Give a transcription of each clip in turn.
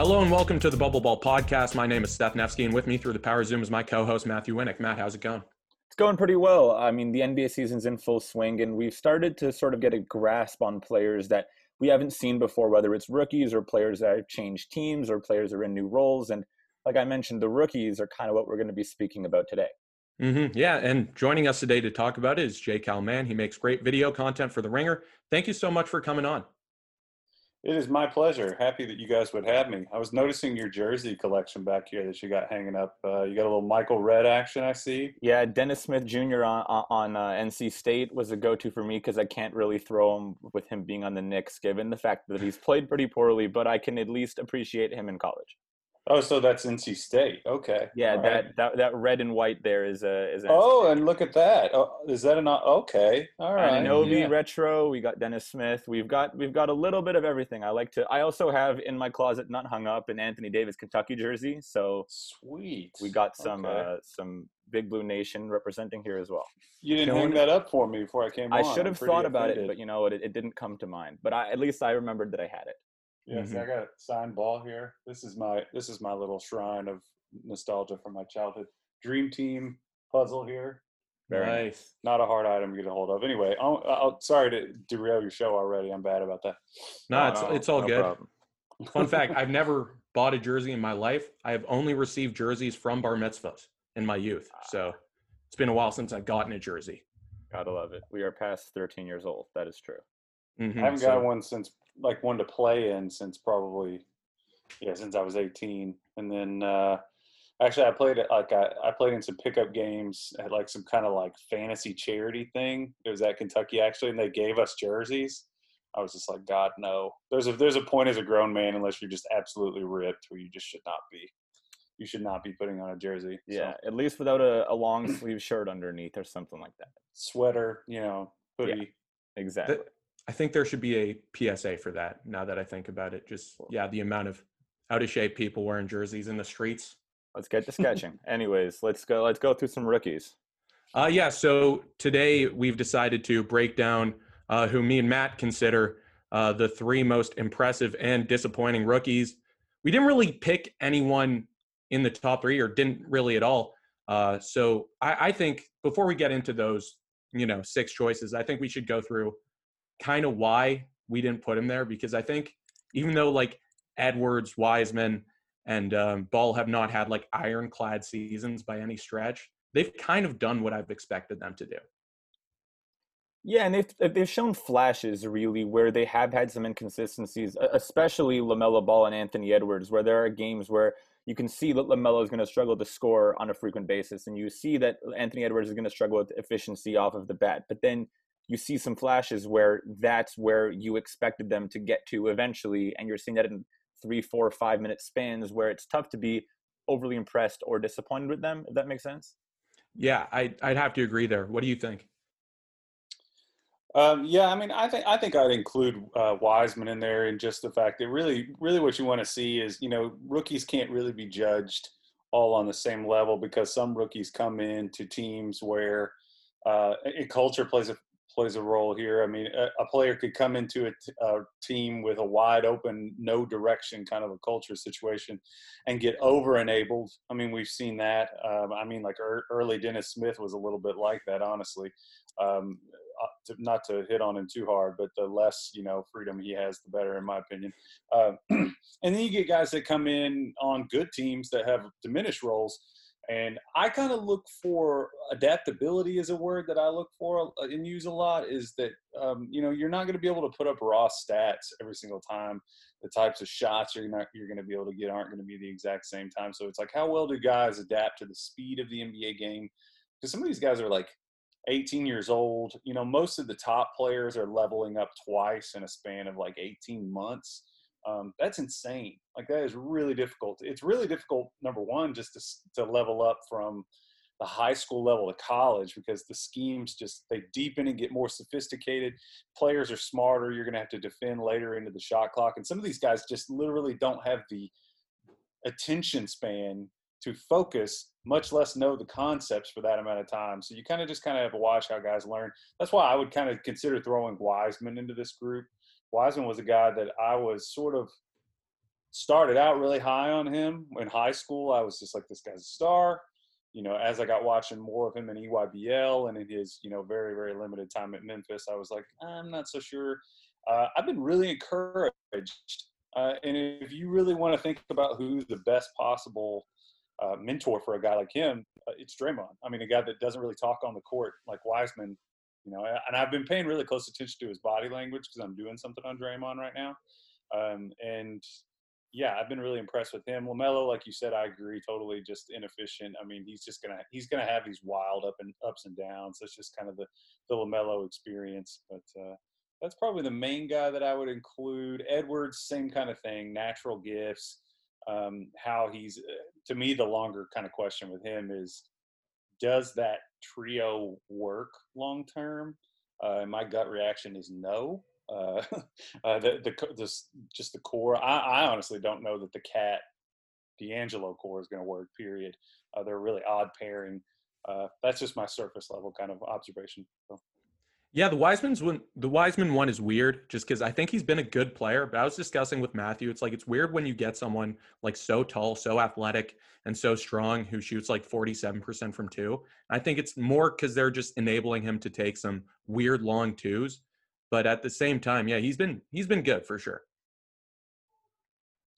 Hello and welcome to the Bubble Ball podcast. My name is Steph Nevsky, and with me through the power Zoom is my co-host Matthew Winnick. Matt, how's it going? It's going pretty well. I mean, the NBA season's in full swing, and we've started to sort of get a grasp on players that we haven't seen before, whether it's rookies or players that have changed teams or players that are in new roles. And like I mentioned, the rookies are kind of what we're going to be speaking about today. Mm-hmm. Yeah, and joining us today to talk about it is Jay Calman. He makes great video content for The Ringer. Thank you so much for coming on. It is my pleasure. Happy that you guys would have me. I was noticing your jersey collection back here that you got hanging up. Uh, you got a little Michael Redd action, I see. Yeah, Dennis Smith Jr. on on uh, NC State was a go-to for me because I can't really throw him with him being on the Knicks, given the fact that he's played pretty poorly. But I can at least appreciate him in college. Oh, so that's NC State. Okay. Yeah, that, right. that that red and white there is a is. oh, and look at that. Oh, is that an OG? All right. Anunoby yeah. retro. We got Dennis Smith. We've got we've got a little bit of everything. I like to. I also have in my closet, not hung up, an Anthony Davis Kentucky jersey. So sweet. We got some okay. uh, some Big Blue Nation representing here as well. You didn't hang that up for me before I came. I should have thought about it, but you know, it, it didn't come to mind. But I, at least I remembered that I had it. Yes, mm-hmm. I got a signed ball here. This is my this is my little shrine of nostalgia from my childhood. Dream Team puzzle here. Very nice. Not a hard item to get a hold of. Anyway, I'll, I'll, sorry to derail your show already. I'm bad about that. No, it's, no, it's all no good. Problem. Fun fact: I've never bought a jersey in my life. I have only received jerseys from bar mitzvahs in my youth. So it's been a while since I've gotten a jersey. Gotta love it. We are past 13 years old. That is true. Mm-hmm. I haven't so, got one since like one to play in since probably yeah since I was 18, and then uh, actually I played it like I, I played in some pickup games at like some kind of like fantasy charity thing. It was at Kentucky actually, and they gave us jerseys. I was just like, God, no. There's a there's a point as a grown man, unless you're just absolutely ripped, where you just should not be. You should not be putting on a jersey. Yeah, so. at least without a, a long sleeve shirt underneath or something like that. Sweater, you know, hoodie. Yeah, exactly. I think there should be a PSA for that. Now that I think about it, just yeah, the amount of out of shape people wearing jerseys in the streets. Let's get to sketching. Anyways, let's go. Let's go through some rookies. Uh, yeah. So today we've decided to break down uh, who me and Matt consider uh, the three most impressive and disappointing rookies. We didn't really pick anyone in the top three, or didn't really at all. Uh, so I, I think before we get into those, you know, six choices, I think we should go through kind of why we didn't put him there because I think even though like Edwards, Wiseman, and um, Ball have not had like ironclad seasons by any stretch, they've kind of done what I've expected them to do. Yeah, and they've they've shown flashes really where they have had some inconsistencies, especially LaMelo Ball and Anthony Edwards, where there are games where you can see that LaMelo is going to struggle to score on a frequent basis, and you see that Anthony Edwards is going to struggle with efficiency off of the bat. But then you see some flashes where that's where you expected them to get to eventually, and you're seeing that in three, four, five minute spans where it's tough to be overly impressed or disappointed with them. If that makes sense. Yeah, I, I'd have to agree there. What do you think? Um, yeah, I mean, I think I think I'd include uh, Wiseman in there, and just the fact that really, really, what you want to see is, you know, rookies can't really be judged all on the same level because some rookies come in to teams where uh, culture plays a plays a role here. I mean, a, a player could come into a, t- a team with a wide open, no direction kind of a culture situation and get over enabled. I mean, we've seen that. Um, I mean, like er, early Dennis Smith was a little bit like that, honestly. Um, uh, to, not to hit on him too hard, but the less you know freedom he has, the better, in my opinion. Uh, and then you get guys that come in on good teams that have diminished roles and I kind of look for adaptability is a word that I look for uh, and use a lot is that, um, you know, you're not going to be able to put up raw stats every single time. The types of shots you're not, you're going to be able to get aren't going to be the exact same time. So it's like, how well do guys adapt to the speed of the NBA game? Because some of these guys are like 18 years old. You know, most of the top players are leveling up twice in a span of like 18 months. Um, that's insane. Like that is really difficult. It's really difficult. Number one, just to to level up from the high school level to college because the schemes just they deepen and get more sophisticated. Players are smarter. You're going to have to defend later into the shot clock, and some of these guys just literally don't have the attention span to focus, much less know the concepts for that amount of time. So you kind of just kind of have to watch how guys learn. That's why I would kind of consider throwing Wiseman into this group Wiseman was a guy that I was sort of started out really high on him in high school. I was just like, this guy's a star. You know, as I got watching more of him in EYBL and in his, you know, very, very limited time at Memphis, I was like, I'm not so sure. Uh, I've been really encouraged. Uh, and if you really want to think about who's the best possible uh, mentor for a guy like him, uh, it's Draymond. I mean, a guy that doesn't really talk on the court like Wiseman, you know. And I've been paying really close attention to his body language because I'm doing something on Draymond right now. Um, and yeah, I've been really impressed with him. LaMelo, like you said, I agree, totally just inefficient. I mean, he's just gonna he's gonna have these wild up and ups and downs. That's just kind of the the LaMelo experience. But uh, that's probably the main guy that I would include. Edwards, same kind of thing, natural gifts. Um, how he's uh, to me the longer kind of question with him is, does that trio work long term? Uh, my gut reaction is no. Uh, uh, the, the this, just the core. I, I, honestly don't know that the KAT D'Angelo core is going to work. Period. Uh, they're a really odd pairing. Uh, that's just my surface level kind of observation. So. Yeah, the Wiseman's one. The Wiseman one is weird, just because I think he's been a good player. But I was discussing with Matthew, it's like it's weird when you get someone like so tall, so athletic, and so strong who shoots like forty-seven percent from two. I think it's more because they're just enabling him to take some weird long twos but at the same time, yeah, he's been he's been good for sure.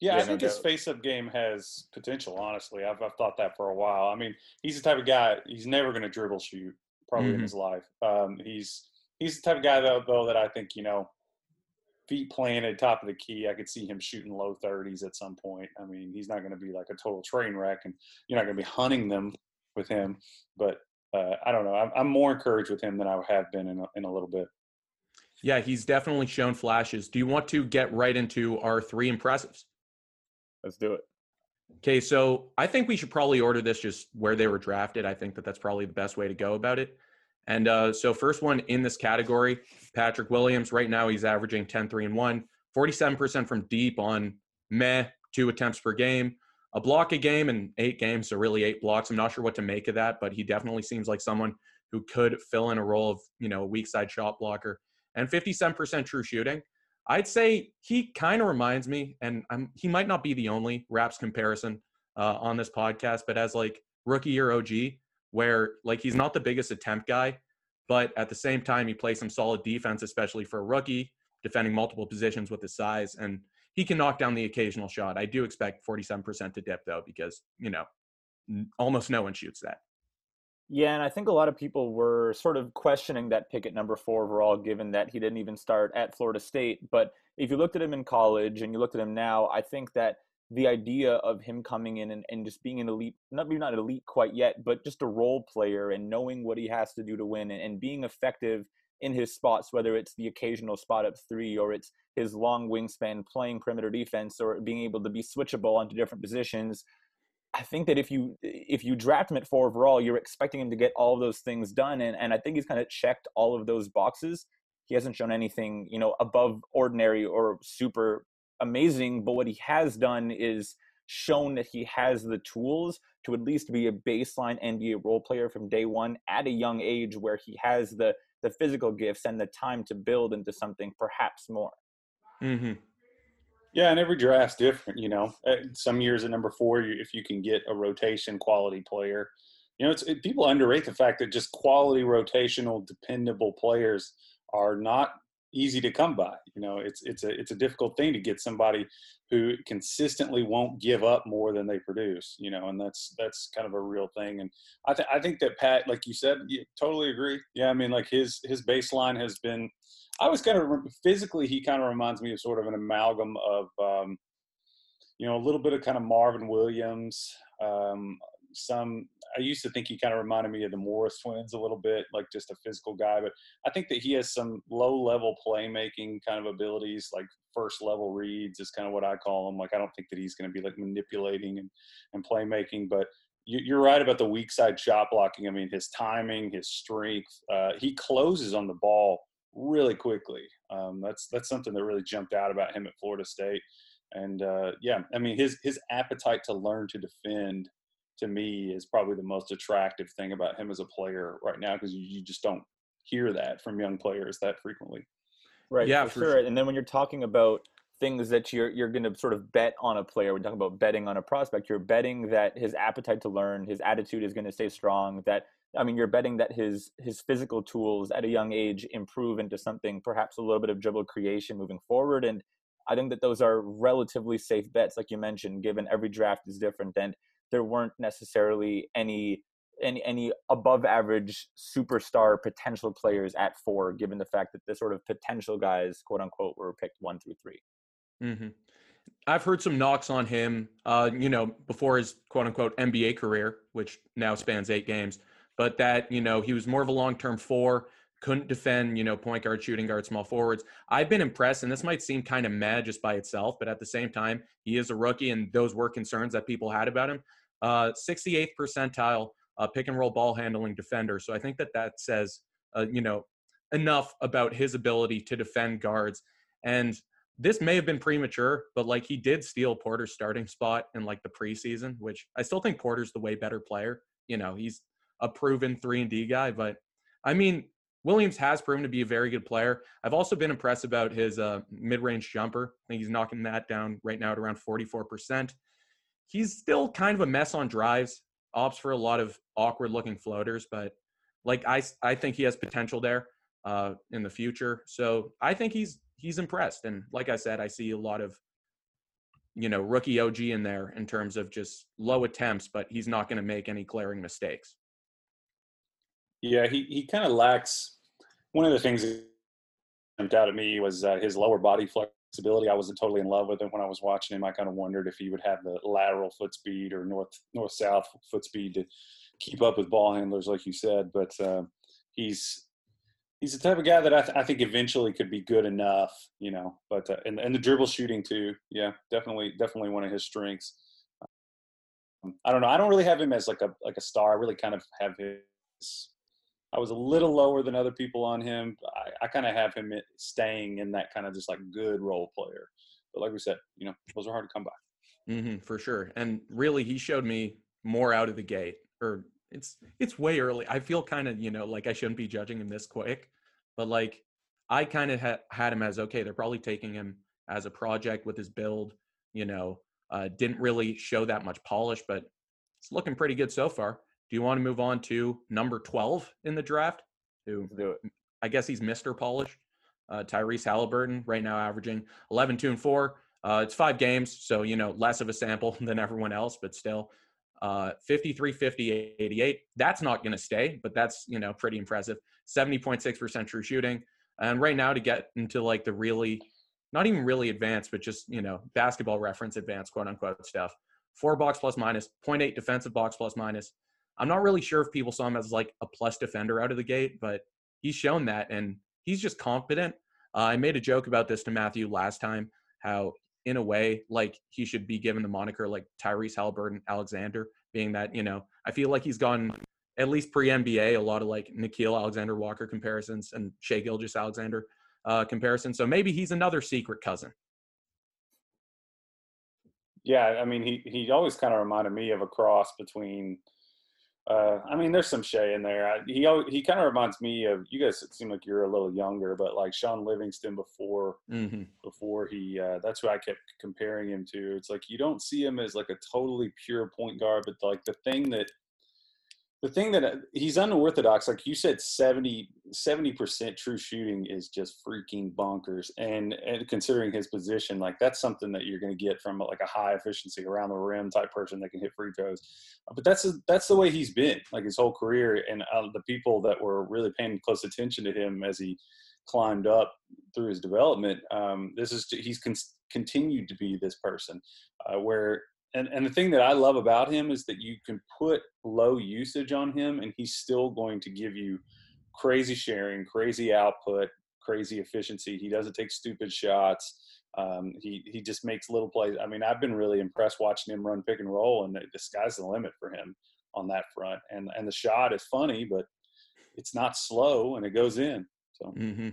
Yeah, yeah I think no his face-up game has potential. Honestly, I've I've thought that for a while. I mean, he's the type of guy he's never going to dribble shoot probably mm-hmm. in his life. Um, he's he's the type of guy though, though that I think you know feet planted, top of the key. I could see him shooting low 30s at some point. I mean, he's not going to be like a total train wreck, and you're not going to be hunting them with him. But uh, I don't know. I'm, I'm, more encouraged with him than I have been in a, in a little bit. Yeah, he's definitely shown flashes. Do you want to get right into our three impressives? Let's do it. Okay, so I think we should probably order this just where they were drafted. I think that that's probably the best way to go about it. And uh, so, first one in this category, Patrick Williams. Right now, he's averaging 10, 3, and 1, 47% from deep on meh, two attempts per game, a block a game, and eight games. So, really, eight blocks. I'm not sure what to make of that, but he definitely seems like someone who could fill in a role of, you know, a weak side shot blocker and 57% true shooting. I'd say he kind of reminds me, and I'm, he might not be the only Raps comparison uh, on this podcast, but as like rookie year OG, where like he's not the biggest attempt guy, but at the same time he plays some solid defense, especially for a rookie, defending multiple positions with his size, and he can knock down the occasional shot. I do expect 47% to dip though, because you know almost no one shoots that. Yeah, and I think a lot of people were sort of questioning that pick at number four overall, given that he didn't even start at Florida State. But if you looked at him in college and you looked at him now, I think that the idea of him coming in and, and just being an elite, not maybe not elite quite yet, but just a role player and knowing what he has to do to win and, and being effective in his spots, whether it's the occasional spot up three or it's his long wingspan playing perimeter defense or being able to be switchable onto different positions I think that if you if you draft him at four overall, you're expecting him to get all of those things done, and and I think he's kind of checked all of those boxes. He hasn't shown anything you know above ordinary or super amazing, but what he has done is shown that he has the tools to at least be a baseline NBA role player from day one at a young age, where he has the the physical gifts and the time to build into something perhaps more. Mm-hmm. Yeah, and every draft's different. You know, uh, some years at number four, if you can get a rotation quality player, you know, it's it, people underrate the fact that just quality rotational, dependable players are not easy to come by. You know, it's it's a it's a difficult thing to get somebody who consistently won't give up more than they produce. You know, and that's that's kind of a real thing. And I think I think that Pat, like you said, you totally agree. Yeah, I mean, like his his baseline has been I was kind of physically, he kind of reminds me of sort of an amalgam of, um, you know, a little bit of kind of Marvin Williams. Um, some, I used to think he kind of reminded me of the Morris twins a little bit, like just a physical guy. But I think that he has some low level playmaking kind of abilities, like first level reads is kind of what I call him. Like I don't think that he's going to be like manipulating and, and playmaking, but you're right about the weak side shot blocking. I mean, his timing, his strength. Uh, he closes on the ball really quickly. Um, that's that's something that really jumped out about him at Florida State. And uh, yeah, I mean his his appetite to learn to defend to me is probably the most attractive thing about him as a player right now because you, you, just don't hear that from young players that frequently. Right. Yeah, for, for sure. sure. And then when you're talking about things that you're you're going to sort of bet on a player. We're talking about betting on a prospect. You're betting that his appetite to learn, his attitude is going to stay strong. That I mean, you're betting that his his physical tools at a young age improve into something perhaps a little bit of dribble creation moving forward. And I think that those are relatively safe bets, like you mentioned, given every draft is different and there weren't necessarily any any any above average superstar potential players at four, given the fact that the sort of potential guys, quote unquote, were picked one through 3 mm-hmm. I've heard some knocks on him, uh, you know, before his quote unquote NBA career, which now spans eight games, but that, you know, he was more of a long term four, couldn't defend, you know, point guard, shooting guard, small forwards. I've been impressed, and this might seem kind of mad just by itself, but at the same time, he is a rookie, and those were concerns that people had about him. Uh, 68th percentile uh, pick and roll ball handling defender. So I think that that says, uh, you know, enough about his ability to defend guards. And this may have been premature, but like he did steal Porter's starting spot in like the preseason, which I still think Porter's the way better player. You know, he's a proven three and D guy, but I mean, Williams has proven to be a very good player. I've also been impressed about his uh, mid-range jumper. I think he's knocking that down right now at around 44%. He's still kind of a mess on drives opts for a lot of awkward looking floaters, but like I, I think he has potential there uh, in the future. So I think he's he's impressed, and like I said, I see a lot of you know rookie OG in there in terms of just low attempts, but he's not going to make any glaring mistakes. Yeah, he he kind of lacks. One of the things that jumped out at me was uh, his lower body flexibility. I wasn't totally in love with it when I was watching him. I kind of wondered if he would have the lateral foot speed or north north south foot speed to keep up with ball handlers, like you said. But uh, he's he's the type of guy that I, th- I, think eventually could be good enough, you know. But uh, and and the dribble shooting too, yeah, definitely definitely one of his strengths. Um, I don't know. I don't really have him as like a like a star. I really kind of have his I was a little lower than other people on him. I, I kind of have him staying in that kind of just like good role player. But like we said, you know, those are hard to come by. Mm-hmm, for sure. And really, he showed me more out of the gate. Or it's it's way early. I feel kind of you know like I shouldn't be judging him this quick, but like I kind of ha- had him as okay. They're probably taking him as a project with his build. You know, uh, didn't really show that much polish, but it's looking pretty good so far. Do you want to move on to number 12 in the draft? Who do it. I guess he's Mr. Polish. Uh, Tyrese Haliburton, right now averaging 11, 2, and 4. Uh, it's five games, so, you know, less of a sample than everyone else, but still. Uh, 53, 50, 88. That's not going to stay, but that's, you know, pretty impressive. 70.6% true shooting. And right now, to get into like the really, not even really advanced, but just, you know, basketball reference advanced, quote unquote stuff. Four box plus minus, 0.8 defensive box plus minus, I'm not really sure if people saw him as like a plus defender out of the gate, but he's shown that and he's just confident. Uh, I made a joke about this to Matthew last time, how in a way, like he should be given the moniker like Tyrese Haliburton Alexander, being that, you know, I feel like he's gone at least pre NBA, a lot of like Nickeil Alexander Walker comparisons and Shai Gilgeous Alexander uh, comparisons. So maybe he's another secret cousin. Yeah, I mean, he he always kind of reminded me of a cross between uh, I mean, there's some Shai in there. I, he he kind of reminds me of you guys. Seem like you're a little younger, but like Shaun Livingston before mm-hmm. before he. Uh, that's who I kept comparing him to. It's like you don't see him as like a totally pure point guard, but like the thing that the thing that uh, he's unorthodox, like you said, 70 percent true shooting is just freaking bonkers. And and considering his position, like that's something that you're going to get from like a high efficiency around the rim type person that can hit free throws. But that's that's the way he's been like his whole career. And uh, the people that were really paying close attention to him as he climbed up through his development, um, this is he's con- continued to be this person uh, where and, and the thing that I love about him is that you can put low usage on him and he's still going to give you crazy sharing, crazy output, crazy efficiency. He doesn't take stupid shots. Um, he he just makes little plays. I mean, I've been really impressed watching him run pick and roll, and the, the sky's the limit for him on that front. And and the shot is funny, but it's not slow, and it goes in. So, mm-hmm.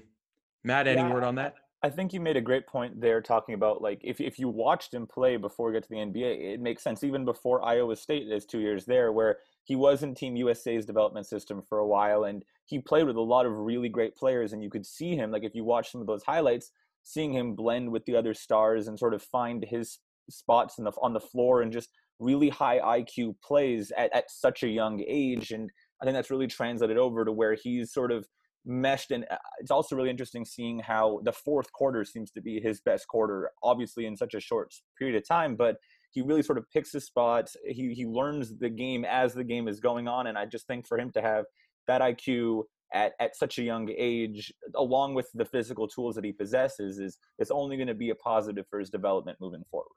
Matt, any yeah. word on that? I think you made a great point there talking about like if if you watched him play before we get to the NBA, it makes sense even before Iowa State his two years there where he was in Team USA's development system for a while and he played with a lot of really great players and you could see him like if you watch some of those highlights, seeing him blend with the other stars and sort of find his spots in the, on the floor and just really high IQ plays at, at such a young age. And I think that's really translated over to where he's sort of meshed. And uh, it's also really interesting seeing how the fourth quarter seems to be his best quarter, obviously in such a short period of time, but he really sort of picks his spots. He, he learns the game as the game is going on. And I just think for him to have that IQ at, at such a young age, along with the physical tools that he possesses, is, is only going to be a positive for his development moving forward.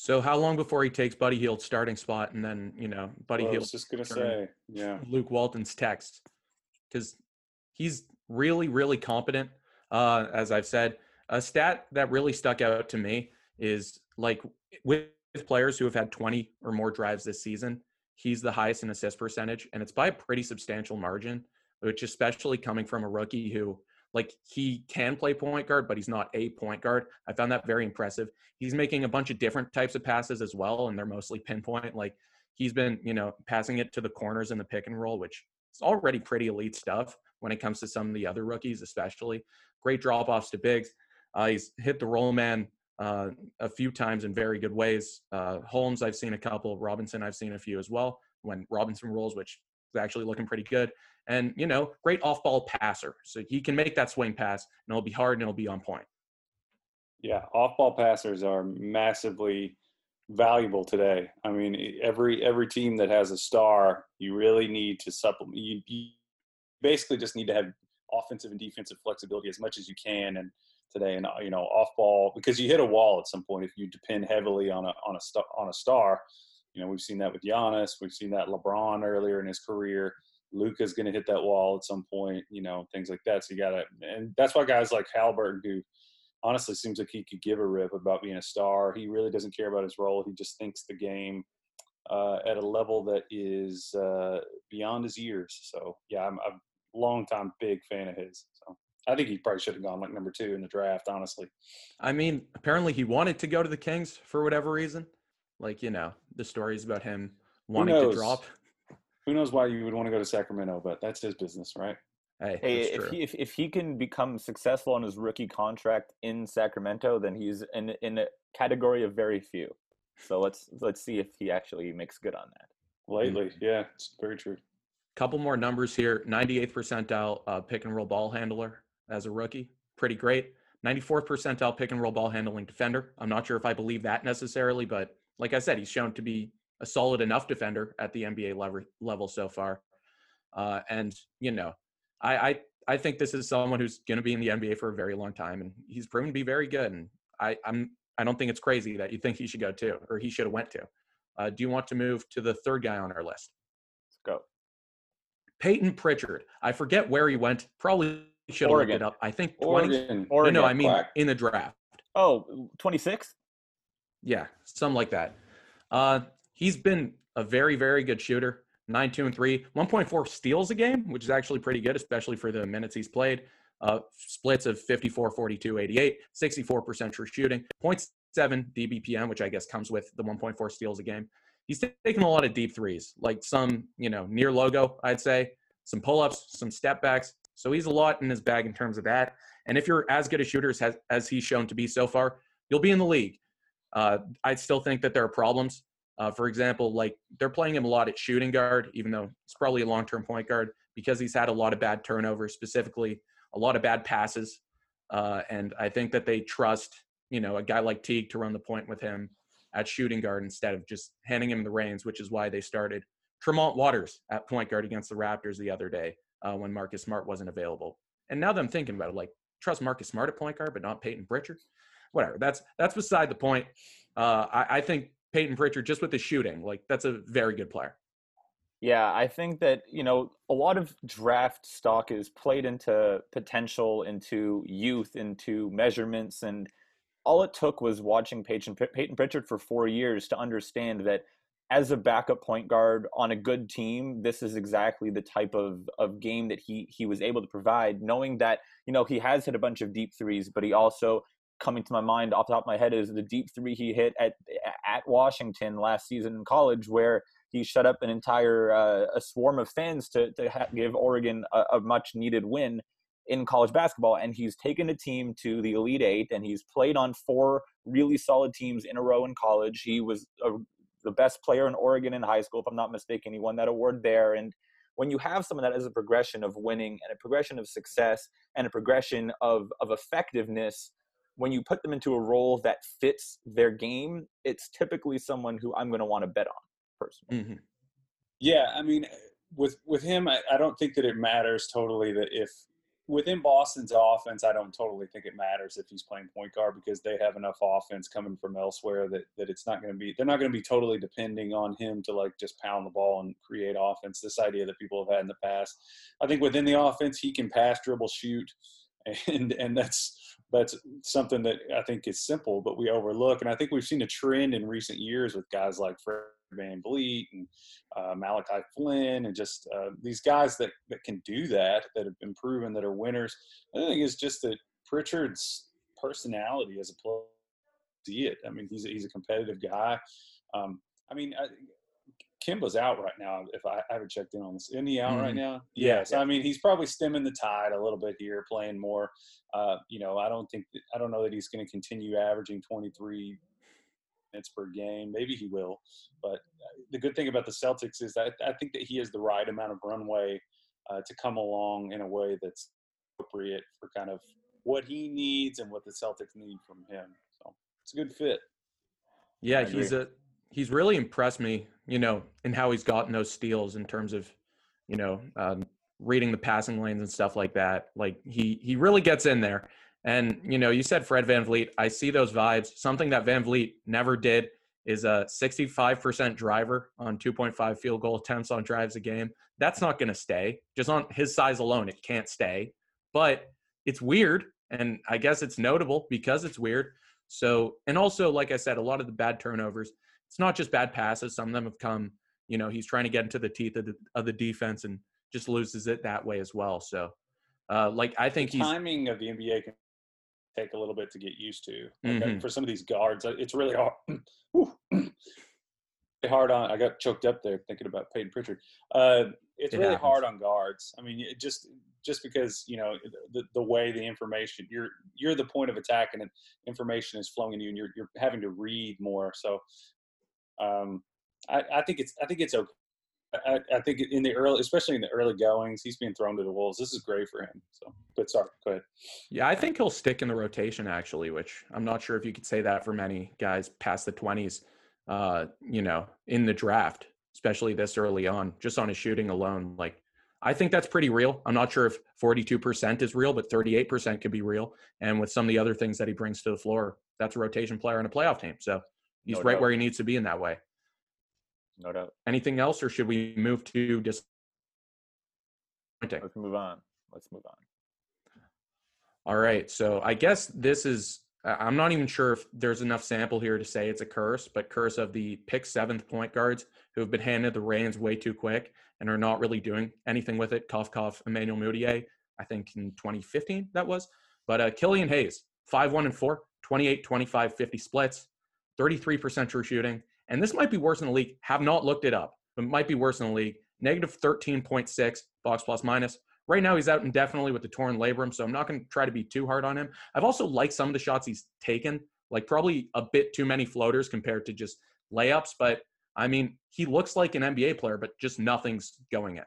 So how long before he takes Buddy Hield's starting spot, and then you know Buddy well, Hield? I was just gonna say, yeah, Luke Walton's text, because he's really, really competent. Uh, as I've said, a stat that really stuck out to me is like with players who have had 20 or more drives this season, he's the highest in assist percentage, and it's by a pretty substantial margin. Which, especially coming from a rookie who like he can play point guard, but he's not a point guard. I found that very impressive. He's making a bunch of different types of passes as well, and they're mostly pinpoint. Like he's been, you know, passing it to the corners in the pick and roll, which is already pretty elite stuff when it comes to some of the other rookies, especially. Great drop offs to bigs. Uh, he's hit the roll man uh, a few times in very good ways. Uh, Holmes, I've seen a couple. Robinson, I've seen a few as well. When Robinson rolls, which is actually looking pretty good and you know great off-ball passer so he can make that swing pass and it'll be hard and it'll be on point yeah off-ball passers are massively valuable today i mean every every team that has a star you really need to supplement you, you basically just need to have offensive and defensive flexibility as much as you can and today and you know off ball because you hit a wall at some point if you depend heavily on a on a star on a star you know we've seen that with Giannis we've seen that LeBron earlier in his career Luka's going to hit that wall at some point, you know, things like that. So you got to, and that's why guys like Haliburton, who honestly seems like he could give a rip about being a star. He really doesn't care about his role. He just thinks the game uh, at a level that is uh, beyond his years. So yeah, I'm a long time big fan of his. So I think he probably should have gone like number two in the draft, honestly. I mean, apparently he wanted to go to the Kings for whatever reason. Like, you know, the stories about him wanting to drop who knows why you would want to go to Sacramento, but that's his business, right? Hey, hey if he if, if he can become successful on his rookie contract in Sacramento, then he's in in a category of very few. So let's let's see if he actually makes good on that. Lately, mm-hmm. yeah, it's very true. Couple more numbers here: 98th percentile uh, pick and roll ball handler as a rookie, pretty great. 94th percentile pick and roll ball handling defender. I'm not sure if I believe that necessarily, but like I said, he's shown to be a solid enough defender at the NBA level level so far. Uh, and you know, I, I I think this is someone who's going to be in the NBA for a very long time, and he's proven to be very good. And I I'm I don't think it's crazy that you think he should go to, or he should have went to. Uh, do you want to move to the third guy on our list? Payton Pritchard. I forget where he went. Probably should have looked it up. I think 20. Oregon. Oregon. No, no, I mean Quack. in the draft. Oh, 26? Yeah, something like that. Uh, he's been a very, very good shooter. Nine, two, and three. 1.4 steals a game, which is actually pretty good, especially for the minutes he's played. Uh, splits of 54, 42, 88, 64% for shooting. 0.7 DBPM, which I guess comes with the 1.4 steals a game. He's taking a lot of deep threes, like some, you know, near logo, I'd say, some pull ups, some step backs. So he's a lot in his bag in terms of that. And if you're as good a shooter as, as he's shown to be so far, you'll be in the league. Uh, I still think that there are problems uh, for example, like they're playing him a lot at shooting guard, even though it's probably a long term point guard because he's had a lot of bad turnovers, specifically a lot of bad passes. Uh, and I think that they trust, you know, a guy like Teague to run the point with him at shooting guard instead of just handing him the reins, which is why they started Tremon Waters at point guard against the Raptors the other day uh, when Marcus Smart wasn't available. And now that I'm thinking about it, like trust Marcus Smart at point guard, but not Payton Pritchard. Whatever. That's that's beside the point. Uh, I, I think Peyton Pritchard just with the shooting. Like that's a very good player. Yeah, I think that, you know, a lot of draft stock is played into potential, into youth, into measurements. And all it took was watching Peyton, Payton Pritchard for four years to understand that as a backup point guard on a good team, this is exactly the type of, of game that he, he was able to provide, knowing that, you know, he has hit a bunch of deep threes, but he also coming to my mind off the top of my head is the deep three he hit at at Washington last season in college, where he shut up an entire uh, a swarm of fans to to ha- give Oregon a, a much needed win. In college basketball, and he's taken a team to the Elite Eight, and he's played on four really solid teams in a row in college. He was a, the best player in Oregon in high school, if I'm not mistaken. He won that award there, and when you have someone that has a progression of winning and a progression of success and a progression of of effectiveness when you put them into a role that fits their game, it's typically someone who I'm going to want to bet on personally. Mm-hmm. Yeah, I mean, with with him, I, I, don't think that it matters totally that if within Boston's offense, I don't totally think it matters if he's playing point guard because they have enough offense coming from elsewhere that that it's not going to be they're not going to be totally depending on him to like just pound the ball and create offense. This idea that people have had in the past, I think within the offense, he can pass, dribble, shoot, and and that's that's something that I think is simple, but we overlook. And I think we've seen a trend in recent years with guys like Fred VanVleet and uh, Malachi Flynn and just uh, these guys that, that can do that, that have been proven that are winners. I think is just that Pritchard's personality as a player, see it. I mean, he's a, he's a competitive guy. Um, I mean, I, Kemba's out right now. If I, I, haven't checked in on this, isn't he out mm-hmm. right now? Yes. Yeah. I mean, he's probably stemming the tide a little bit here, playing more. Uh, you know, I don't think I don't know that he's going to continue averaging 23 minutes per game. Maybe he will, but uh, the good thing about the Celtics is that I think that he has the right amount of runway uh, to come along in a way that's appropriate for kind of what he needs and what the Celtics need from him. So it's a good fit. Yeah, he's a he's really impressed me, you know, in how he's gotten those steals in terms of, you know, um, reading the passing lanes and stuff like that. Like he he really gets in there. And you know, you said Fred Van VanVleet. I see those vibes. Something that Van VanVleet never did is a 65% driver on 2.5 field goal attempts on drives a game. That's not going to stay. Just on his size alone, it can't stay. But it's weird, and I guess it's notable because it's weird. So, and also, like I said, a lot of the bad turnovers it's not just bad passes. Some of them have come, you know, he's trying to get into the teeth of the, of the defense and just loses it that way as well. So, uh, like, I think the he's timing of the NBA can take a little bit to get used to. Like, mm-hmm. For some of these guards, uh, it's really hard. hard on. I got choked up there thinking about Payton Pritchard. Uh, it's it really happens. hard on guards. I mean, just just because you know the, the way the information you're you're the point of attack and information is flowing in you, and you're you're having to read more. So um, I, I, think it's I think it's okay. I, I, think in the early, especially in the early goings, he's being thrown to the wolves. This is great for him. So, but sorry, go ahead. Yeah, I think he'll stick in the rotation actually, which I'm not sure if you could say that for many guys past the 20s. Uh, you know, in the draft, especially this early on, just on his shooting alone. Like, I think that's pretty real. I'm not sure if 42% is real, but 38% could be real. And with some of the other things that he brings to the floor, that's a rotation player in a playoff team. So He's no right doubt. where he needs to be in that way. No doubt. Anything else, or should we move to just? Let's move on. Let's move on. All right. So I guess this is. I'm not even sure if there's enough sample here to say it's a curse, but curse of the pick seventh point guards who have been handed the reins way too quick and are not really doing anything with it. Cough, cough, Emmanuel Mudiay, I think in 2015 that was. But uh, Killian Hayes, 5 1 and 4, 28, 25, 50 splits, 33% true shooting. And this might be worse in the league. Have not looked it up, but it might be worse in the league. Negative 13.6 box plus minus. Right now, he's out indefinitely with the torn labrum, so I'm not going to try to be too hard on him. I've also liked some of the shots he's taken, like probably a bit too many floaters compared to just layups. But I mean, he looks like an NBA player, but just nothing's going in.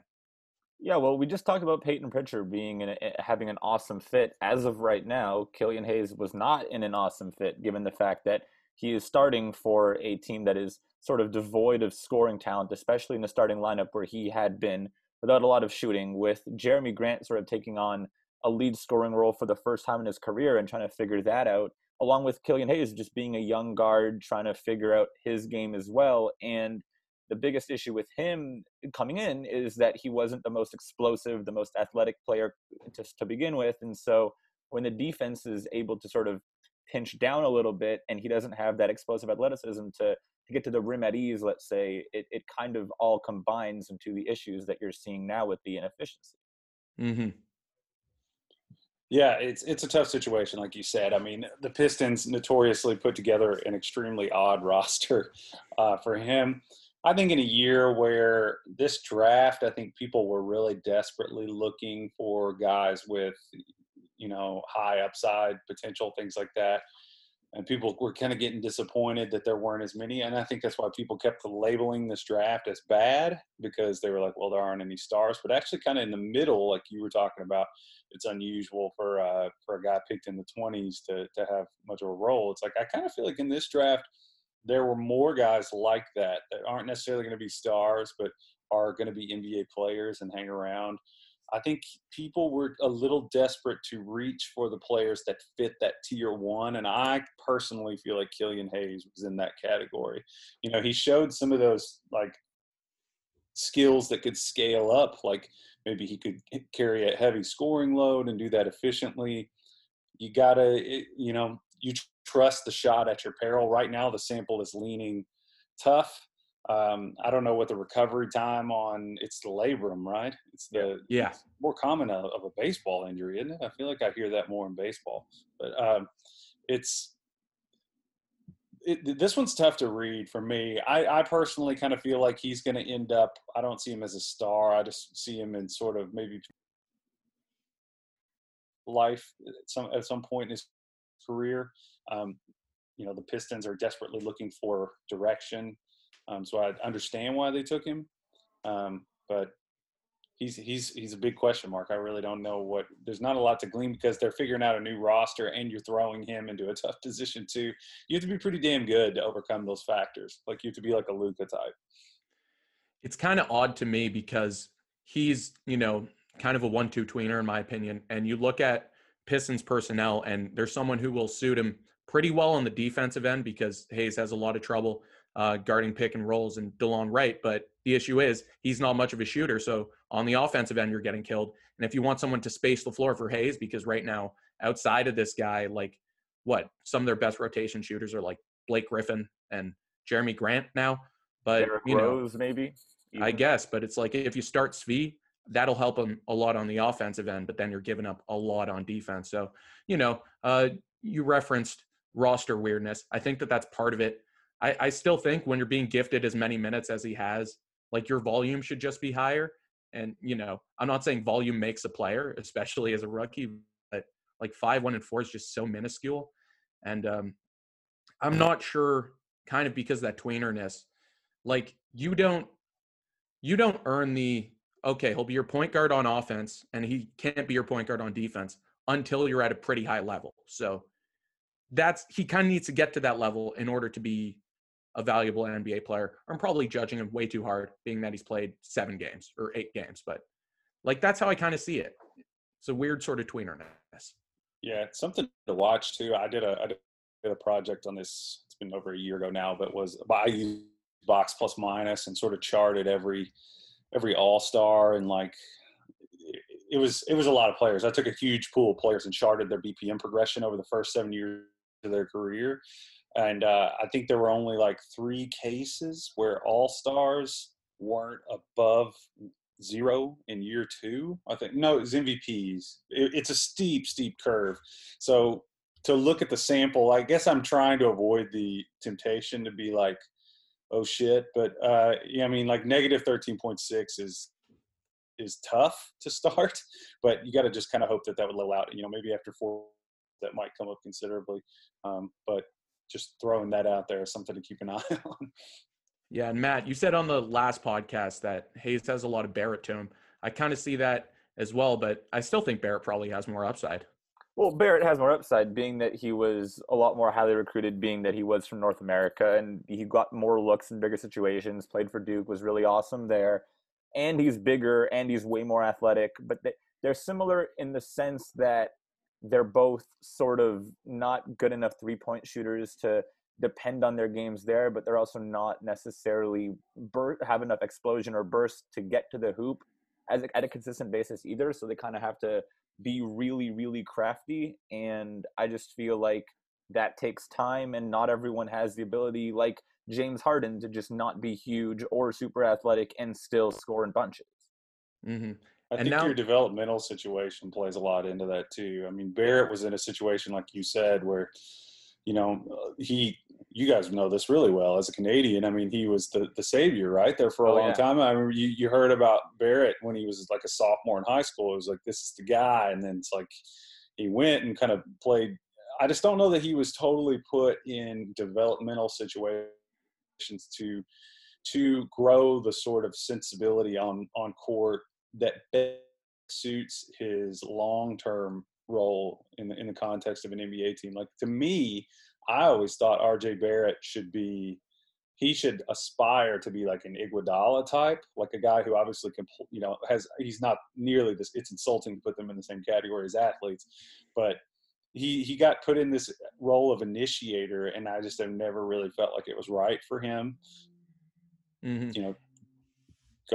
Yeah, well, we just talked about Payton Pritchard being in a, eh, having an awesome fit. As of right now, Killian Hayes was not in an awesome fit, given the fact that he is starting for a team that is sort of devoid of scoring talent, especially in the starting lineup where he had been without a lot of shooting, with Jerami Grant sort of taking on a lead scoring role for the first time in his career and trying to figure that out, along with Killian Hayes just being a young guard trying to figure out his game as well. And the biggest issue with him coming in is that he wasn't the most explosive, the most athletic player to, to begin with. And so when the defense is able to sort of pinched down a little bit and he doesn't have that explosive athleticism to to get to the rim at ease let's say it, it kind of all combines into the issues that you're seeing now with the inefficiency. Mm-hmm. yeah it's it's a tough situation like you said. I mean the pistons notoriously put together an extremely odd roster uh, for him. I think in a year where this draft, I think people were really desperately looking for guys with, you know, high upside potential, things like that. And people were kind of getting disappointed that there weren't as many. And I think that's why people kept labeling this draft as bad because they were like, well, there aren't any stars. But actually, kind of in the middle, like you were talking about, it's unusual for uh, for a guy picked in the 20s to to have much of a role. It's like I kind of feel like in this draft there were more guys like that that aren't necessarily going to be stars, but are going to be NBA players and hang around. I think people were a little desperate to reach for the players that fit that tier one. And I personally feel like Killian Hayes was in that category. You know, he showed some of those like skills that could scale up, like maybe he could carry a heavy scoring load and do that efficiently. You got to, you know, you trust the shot at your peril. Right now, the sample is leaning tough. Um, I don't know what the recovery time on it's the labrum, right? It's the yeah it's more common of, of, a baseball injury, isn't it? I feel like I hear that more in baseball, but um, it's it, this one's tough to read for me. I, I personally kind of feel like he's going to end up. I don't see him as a star. I just see him in sort of maybe life at some at some point in his career. Um, you know, the Pistons are desperately looking for direction. Um, so I understand why they took him. Um, but he's he's he's a big question mark. I really don't know what. There's not a lot to glean because they're figuring out a new roster, and you're throwing him into a tough position too. You have to be pretty damn good to overcome those factors. Like you have to be like a Luka type. It's kind of odd to me because he's you know kind of a one-two tweener in my opinion, and you look at Pistons personnel, and there's someone who will suit him pretty well on the defensive end because Hayes has a lot of trouble uh, guarding pick and rolls and Delon Wright. But the issue is he's not much of a shooter. So on the offensive end, you're getting killed. And if you want someone to space the floor for Hayes, because right now, outside of this guy, like what some of their best rotation shooters are like Blake Griffin and Jerami Grant now. But Derrick you know, Rose, maybe. Even. I guess. But it's like if you start Svi, that'll help him a lot on the offensive end. But then you're giving up a lot on defense. So you know, uh, you referenced roster weirdness. I think that that's part of it. I, I still think when you're being gifted as many minutes as he has, like your volume should just be higher. And you know, I'm not saying volume makes a player, especially as a rookie, but like five, one, and four is just so minuscule. And um, I'm not sure, kind of because that tweenerness, like you don't, you don't earn the okay. He'll be your point guard on offense, and he can't be your point guard on defense until you're at a pretty high level. So that's he kind of needs to get to that level in order to be a valuable NBA player. I'm probably judging him way too hard, being that he's played seven games or eight games, but like that's how I kind of see it. It's a weird sort of tweenerness. Yeah, it's something to watch too. I did a I did a project on this. It's been over a year ago now, but was I used box plus minus and sort of charted every every All Star and like it was it was a lot of players. I took a huge pool of players and charted their BPM progression over the first seven years of their career. And uh, I think there were only like three cases where all stars weren't above zero in year two. I think no, it's MVPs. It, it's a steep, steep curve. So to look at the sample, I guess I'm trying to avoid the temptation to be like, oh shit. But uh, yeah, I mean, like negative 13.6 is is tough to start, but you got to just kind of hope that that would level out. You know, maybe after four that might come up considerably. Um, but just throwing that out there is something to keep an eye on. Yeah, and Matt, you said on the last podcast that Hayes has a lot of Barrett to him. I kind of see that as well, but I still think Barrett probably has more upside. Well, Barrett has more upside, being that he was a lot more highly recruited, being that he was from North America, and he got more looks in bigger situations. Played for Duke, was really awesome there, and he's bigger and he's way more athletic. But they're similar in the sense that they're both sort of not good enough three point shooters to depend on their games there, but they're also not necessarily bur- have enough explosion or burst to get to the hoop as a, at a consistent basis either. So they kind of have to be really, really crafty. And I just feel like that takes time, and not everyone has the ability, like James Harden, to just not be huge or super athletic and still score in bunches. Mm-hmm. I and think now, your developmental situation plays a lot into that too. I mean, Barrett was in a situation like you said where, you know, uh, he you guys know this really well as a Canadian. I mean, he was the, the savior right there for a Oh, long yeah. time. I remember you, you heard about Barrett when he was like a sophomore in high school. It was like, this is the guy. And then it's like he went and kind of played. I just don't know that he was totally put in developmental situations to to grow the sort of sensibility on on court that best suits his long term role in the in the context of an NBA team. Like to me, I always thought RJ Barrett should be he should aspire to be like an Iguodala type, like a guy who obviously can, you know, has he's not nearly this. It's insulting to put them in the same category as athletes, but he he got put in this role of initiator, and I just have never really felt like it was right for him. Mhm. You know,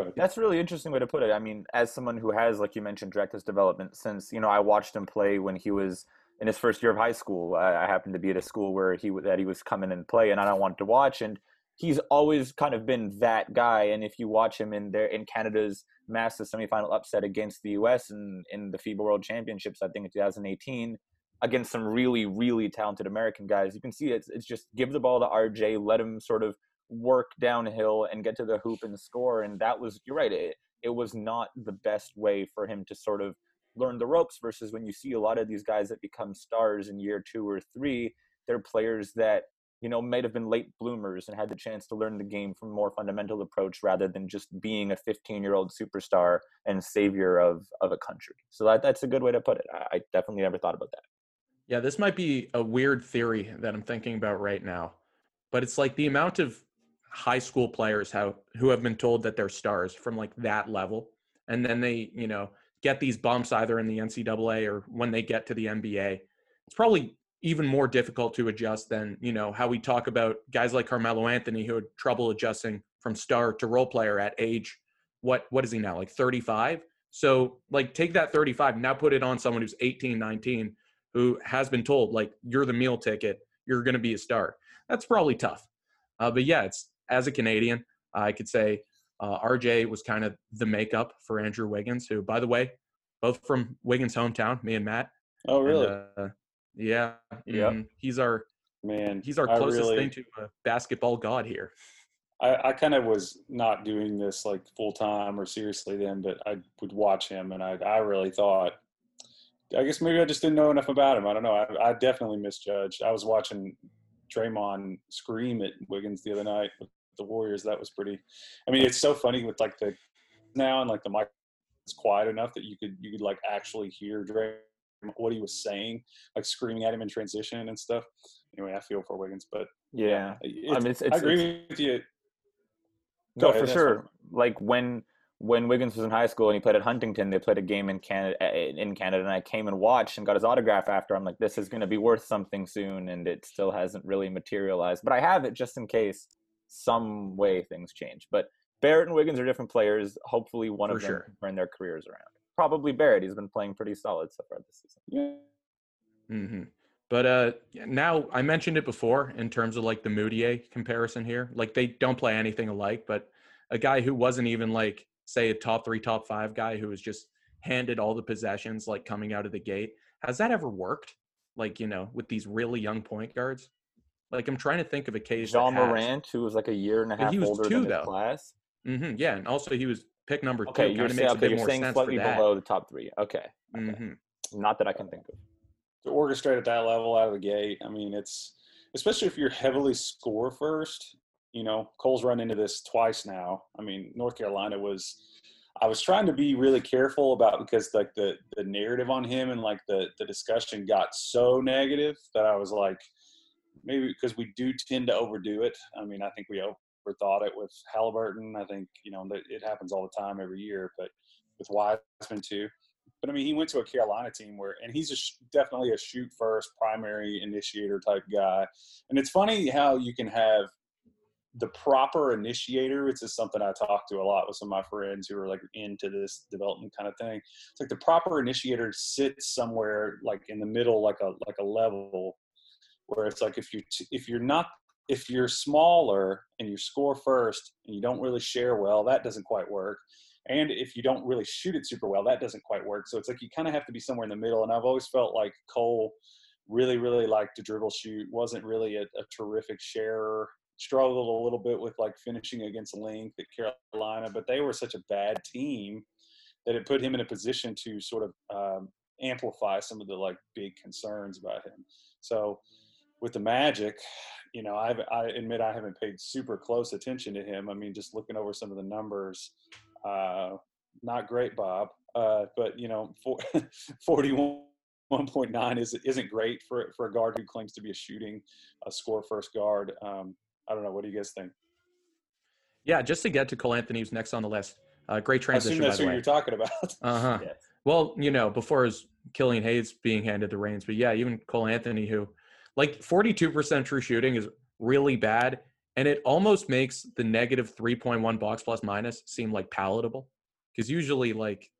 ahead. That's a really interesting way to put it. I mean, as someone who has, like you mentioned, tracked his development since you know I watched him play when he was in his first year of high school. I, I happened to be at a school where he that he was coming and play, and I don't want to watch. And he's always kind of been that guy. And if you watch him in there in Canada's massive semifinal upset against the U.S. in in the FIBA World Championships, I think in 2018, against some really really talented American guys, you can see it's it's just give the ball to RJ, let him sort of work downhill and get to the hoop and score. And that was, you're right, it, it was not the best way for him to sort of learn the ropes versus when you see a lot of these guys that become stars in year two or three, they're players that, you know, might have been late bloomers and had the chance to learn the game from a more fundamental approach rather than just being a 15 year old superstar and savior of, of a country. So that, that's a good way to put it. I, I definitely never thought about that. Yeah, this might be a weird theory that I'm thinking about right now, but it's like the amount of high school players how who have been told that they're stars from like that level, and then they you know get these bumps either in the NCAA or when they get to the NBA. It's probably even more difficult to adjust than you know how we talk about guys like Carmelo Anthony who had trouble adjusting from star to role player at age what what is he now like 35 so like take that 35 now put it on someone who's 18 19 who has been told like you're the meal ticket. You're going to be a star. That's probably tough. Uh, but yeah it's as a canadian i could say uh, rj was kind of the makeup for andrew wiggins who by the way both from wiggins hometown me and matt Oh, And, really? uh, yeah Yep. mhm. he's our Man, he's our closest really- thing to a basketball god here I, I kind of was not doing this like full time or seriously then, but I would watch him, and I I really thought, I guess maybe I just didn't know enough about him. I don't know. I, I definitely misjudged. I was watching Draymond scream at Wiggins the other night with the Warriors. That was pretty. I mean, it's so funny with like the now and like the mic is quiet enough that you could you could like actually hear what he was saying, like screaming at him in transition and stuff. Anyway, I feel for Wiggins, but Yeah. it's- mean, it's- I it's- agree with you. No, Go for ahead, that's sure. Like when when Wiggins was in high school and he played at Huntington, they played a game in Canada in Canada, and I came and watched and got his autograph after. I'm like, this is going to be worth something soon, and it still hasn't really materialized. But I have it just in case some way things change. But Barrett and Wiggins are different players. Hopefully, one For of them sure. can turn their careers around. Probably Barrett. He's been playing pretty solid so far this season. Yeah. hmm But uh, now I mentioned it before in terms of like the Mudiay comparison here. Like they don't play anything alike, but a guy who wasn't even like say a top three, top five guy who was just handed all the possessions like coming out of the gate. Has that ever worked? Like you know, with these really young point guards. Like I'm trying to think of a case. Ja Morant, who was like a year and a But half he was older two, than his though. class. hmm yeah, and also he was pick number two. Okay, you're of saying makes a okay, bit you're more saying sense slightly for that. below the top three. Okay, okay. hmm not that I can think of. to orchestrate at that level out of the gate. I mean, it's especially if you're heavily score first. You know, Cole's run into this twice now. I mean, North Carolina was. I was trying to be really careful about because like the the narrative on him and like the the discussion got so negative that I was like, maybe because we do tend to overdo it. I mean, I think we overthought it with Haliburton. I think you know it happens all the time every year, but with Wiseman too. But I mean, he went to a Carolina team where, and he's a sh- definitely a shoot first, primary initiator type guy. And it's funny how you can have the proper initiator. It's just something I talk to a lot with some of my friends who are like into this development kind of thing. It's like the proper initiator sits somewhere like in the middle, like a like a level where it's like if you if you're not if you're smaller and you score first and you don't really share well, that doesn't quite work. And if you don't really shoot it super well, that doesn't quite work. So it's like you kind of have to be somewhere in the middle. And I've always felt like Cole really, really liked to dribble shoot. wasn't really a, a terrific sharer. Struggled a little bit with like finishing against length at Carolina, but they were such a bad team that it put him in a position to sort of um, amplify some of the like big concerns about him. So with the Magic, you know, I've, I admit I haven't paid super close attention to him. I mean, just looking over some of the numbers, uh, not great, Bob. Uh, but you know, for, 41 1.9 is isn't great for for a guard who claims to be a shooting, a score first guard. Um, I don't know. What do you guys think? Yeah, just to get to Cole Anthony, who's next on the list. Uh, great transition. I assume that's who you're talking about. Uh huh. Yes. Well, you know, before his Killian Hayes being handed the reins, but yeah, even Cole Anthony, who like 42% true shooting is really bad, and it almost makes the negative 3.1 box plus minus seem like palatable, because usually like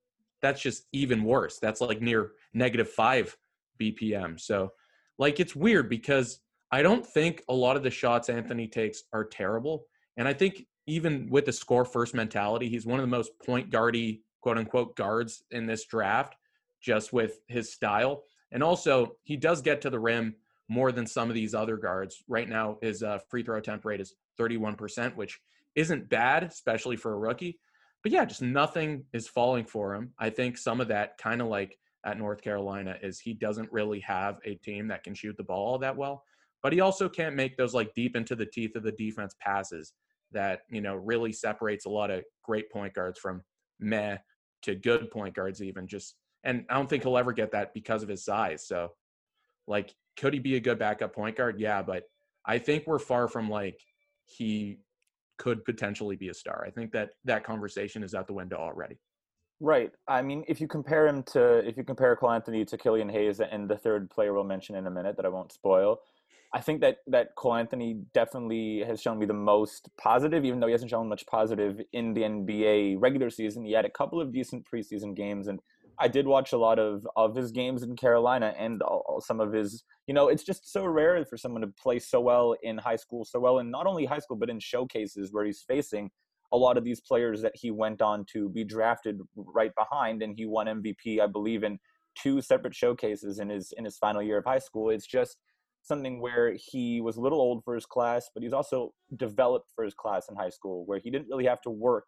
that's just even worse. That's like near negative five BPM. So, like, it's weird because I don't think a lot of the shots Anthony takes are terrible. And I think even with the score first mentality, he's one of the most point guardy, quote unquote, guards in this draft, just with his style. And also, he does get to the rim more than some of these other guards. Right now, his uh, free throw attempt rate is 31%, which isn't bad, especially for a rookie. But yeah, just nothing is falling for him. I think some of that kind of like at North Carolina is he doesn't really have a team that can shoot the ball that well, but he also can't make those like deep into the teeth of the defense passes that, you know, really separates a lot of great point guards from meh to good point guards even just and I don't think he'll ever get that because of his size. So like could he be a good backup point guard? Yeah, but I think we're far from like he could potentially be a star. I think that that conversation is out the window already. Right. I mean, if you compare him to, if you compare Cole Anthony to Killian Hayes and the third player we'll mention in a minute that I won't spoil, I think that that Cole Anthony definitely has shown me the most positive, even though he hasn't shown much positive in the NBA regular season. He had a couple of decent preseason games, and I did watch a lot of of his games in Carolina and all, some of his. You know, it's just so rare for someone to play so well in high school, so well in not only high school but in showcases where he's facing a lot of these players that he went on to be drafted right behind, and he won MVP, I believe, in two separate showcases in his in his final year of high school. It's just something where he was a little old for his class, but he's also developed for his class in high school, where he didn't really have to work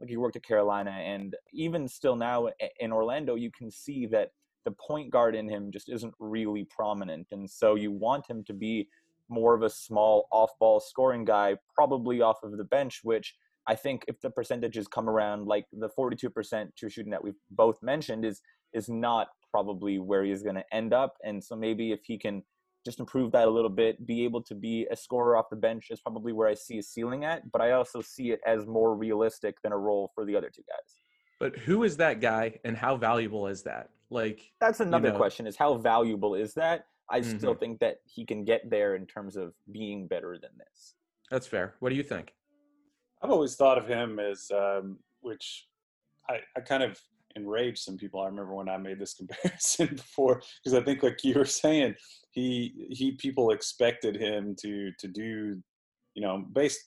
like he worked at Carolina, and even still now in Orlando, you can see that the point guard in him just isn't really prominent, and so you want him to be more of a small off-ball scoring guy, probably off of the bench, which I think if the percentages come around like the 42% true shooting that we've both mentioned is is not probably where he's going to end up and so maybe if he can just improve that a little bit be able to be a scorer off the bench is probably where I see a ceiling at but I also see it as more realistic than a role for the other two guys. But who is that guy and how valuable is that? Like That's another you know, question is how valuable is that? I mm-hmm. still think that he can get there in terms of being better than this. That's fair. What do you think? I've always thought of him as, um, which I, I kind of enraged some people. I remember when I made this comparison before, because I think, like you were saying, he he people expected him to to do, you know, based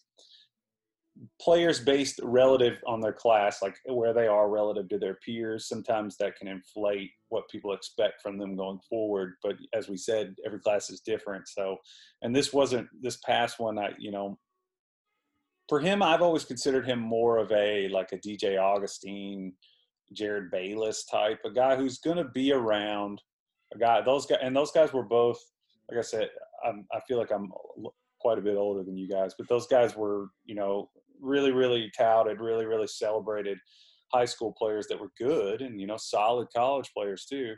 players based relative on their class, like where they are relative to their peers. Sometimes that can inflate what people expect from them going forward. But as we said, every class is different. So, and this wasn't this past one. I you know for him, I've always considered him more of a like a DJ Augustin, Jerryd Bayless type, a guy who's going to be around. A guy, those guys, and those guys were both. Like I said, I'm, I feel like I'm quite a bit older than you guys, but those guys were, you know, really, really touted, really, really celebrated high school players that were good and you know solid college players too.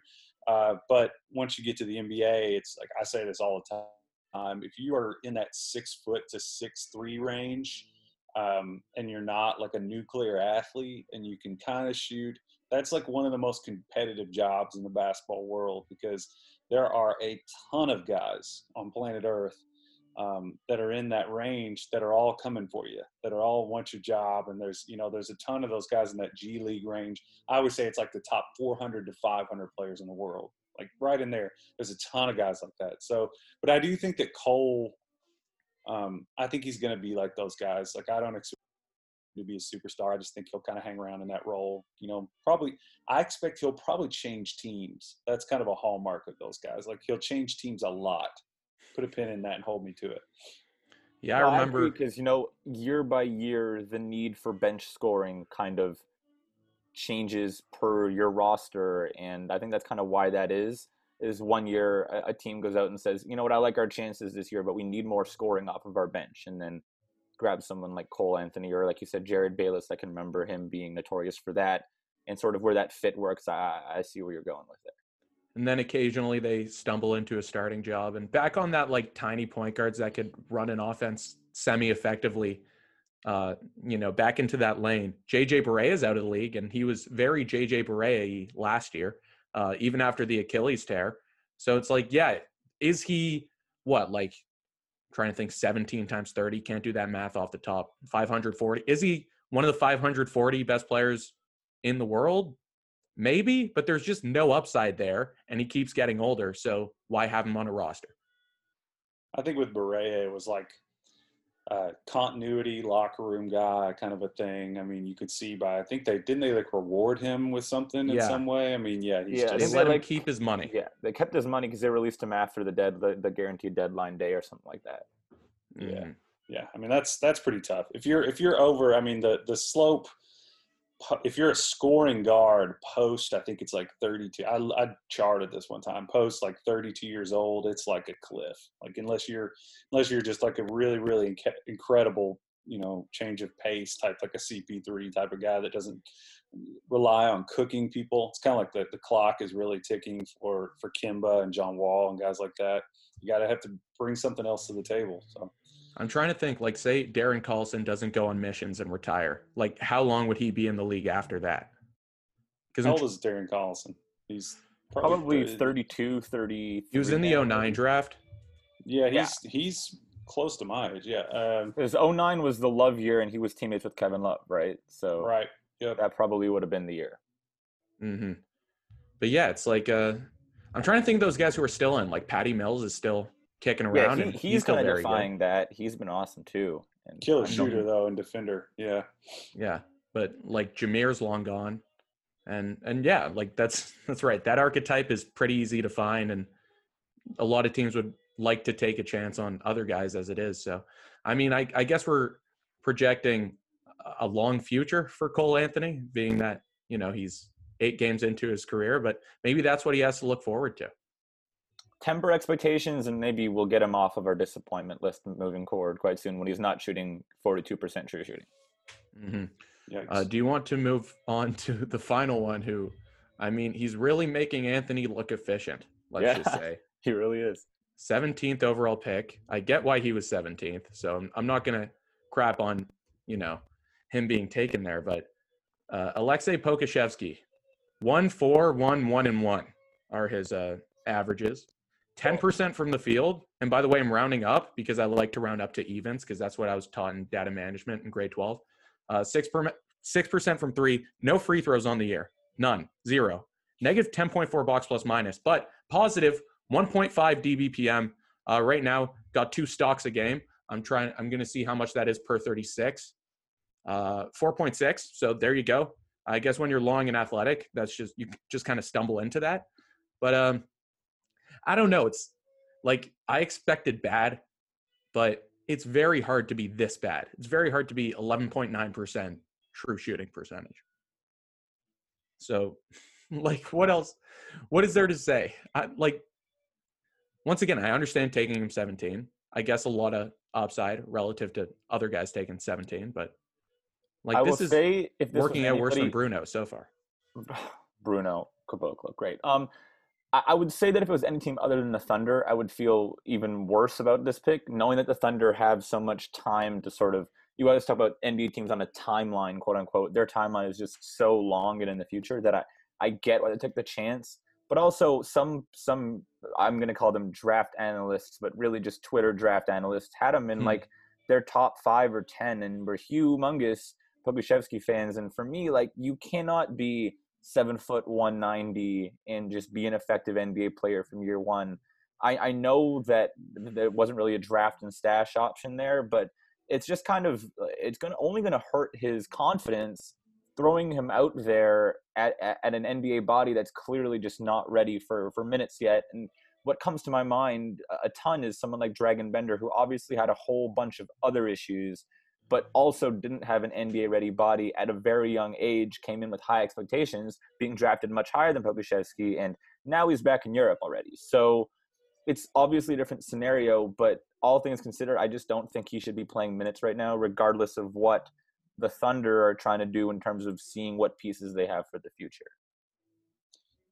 Uh, but once you get to the NBA, it's like I say this all the time. If you are in that six foot to six three range, um, and you're not like a nuclear athlete and you can kind of shoot, that's like one of the most competitive jobs in the basketball world because there are a ton of guys on planet Earth um, that are in that range that are all coming for you, that are all want your job. And there's, you know, there's a ton of those guys in that G League range. I would say it's like the top 400 to 500 players in the world, like right in there. There's a ton of guys like that. So, but I do think that Cole um, I think he's going to be like those guys. Like I don't expect to be a superstar. I just think he'll kind of hang around in that role. You know, probably I expect he'll probably change teams. That's kind of a hallmark of those guys. Like he'll change teams a lot. Put a pin in that and hold me to it. Yeah, I remember because you know year by year the need for bench scoring kind of changes per your roster, and I think that's kind of why that is. Is one year a, team goes out and says, you know what, I like our chances this year, but we need more scoring off of our bench, and then grab someone like Cole Anthony or like you said Jerryd Bayless. I can remember him being notorious for that, and sort of where that fit works. I, I see where you're going with it and then occasionally they stumble into a starting job and back on that like tiny point guards that could run an offense semi effectively uh you know back into that lane jj Barea is out of the league and he was very jj Barea last year uh even after the achilles tear so it's like yeah is he what like trying to think 17 times 30 can't do that math off the top 540 is he one of the 540 best players in the world Maybe, but there's just no upside there, and he keeps getting older. So why have him on a roster? I think with Barea, it was like uh, continuity, locker room guy kind of a thing. I mean, you could see by I think they didn't they like reward him with something in some way. I mean, yeah, he's yeah, just, they let him keep his money. Yeah, they kept his money because they released him after the dead the, the guaranteed deadline day or something like that. Mm-hmm. Yeah, yeah. I mean, that's that's pretty tough. If you're if you're over, I mean, the the slope if you're a scoring guard post, I think it's like 32. I, I charted this one time. Post like 32 years old, it's like a cliff. Like unless you're unless you're just like a really really inc- incredible you know change of pace type, like a CP3 type of guy that doesn't rely on cooking people. It's kind of like the the clock is really ticking for for Kemba and John Wall and guys like that. You got to have to bring something else to the table. So. I'm trying to think, like, say Darren Collison doesn't go on missions and retire. Like, how long would he be in the league after that? Because how old is Darren Collison? He's probably, probably 32, 30. He was in the 09 draft. Yeah, he's yeah. he's close to my age. Yeah, um, because 09 was the Love year, and he was teammates with Kevin Love, right? So right, yeah, that probably would have been the year. Mm-hmm. But yeah, it's like uh, I'm trying to think those guys who are still in. Like Patty Mills is still kicking around. Yeah, he, he's, he's kind of defying good. that. He's been awesome too. And Killer shooter though, and defender. Yeah. Yeah, but like Jameer's long gone, and and yeah, like that's that's right. That archetype is pretty easy to find, and a lot of teams would like to take a chance on other guys as it is. So, I mean, I, I guess we're projecting a long future for Cole Anthony, being that you know he's eight games into his career, but maybe that's what he has to look forward to temper expectations and maybe we'll get him off of our disappointment list moving forward quite soon when he's not shooting 42% true shooting. Mm-hmm. Uh, do you want to move on to the final one who, I mean, he's really making Anthony look efficient, let's yeah, just say. He really is. 17th overall pick. I get why he was 17th, so I'm, I'm not going to crap on, you know, him being taken there, but uh, Alexei Pokusevski, 1 4 1 1 and 1 are his uh, averages. 10% from the field. And by the way, I'm rounding up because I like to round up to evens because that's what I was taught in data management in grade 12. Uh, 6 6% from three, no free throws on the year, none, zero. Negative 10.4 box plus minus, but positive 1.5 DBPM. Uh, right now, got two stocks a game. I'm trying, I'm going to see how much that is per 36. Uh, 4.6. So there you go. I guess when you're long and athletic, that's just, you just kind of stumble into that. But um, I don't know. It's like I expected bad, but it's very hard to be this bad. It's very hard to be 11.9% true shooting percentage. So, like, what else? What is there to say? I, like, once again, I understand taking him 17. I guess a lot of upside relative to other guys taking 17, but like I this is say if this working out worse than Bruno so far. Bruno Caboclo, great. Um, I would say that if it was any team other than the Thunder, I would feel even worse about this pick, knowing that the Thunder have so much time to sort of. You always talk about NBA teams on a timeline, quote unquote. Their timeline is just so long and in the future that I, I get why they took the chance. But also, some some I'm going to call them draft analysts, but really just Twitter draft analysts had them in hmm. like their top five or ten, and were humongous Pokusevski fans. And for me, like you cannot be seven foot 190 and just be an effective NBA player from year one. I, I know that there wasn't really a draft and stash option there, but it's just kind of uh, it's going to only going to hurt his confidence throwing him out there at, at, at, an NBA body that's clearly just not ready for, for minutes yet. And what comes to my mind a ton is someone like Dragan Bender, who obviously had a whole bunch of other issues, but also didn't have an NBA ready body at a very young age, came in with high expectations, being drafted much higher than Pokusevski, and now he's back in Europe already. So it's obviously a different scenario, but all things considered, I just don't think he should be playing minutes right now, regardless of what the Thunder are trying to do in terms of seeing what pieces they have for the future.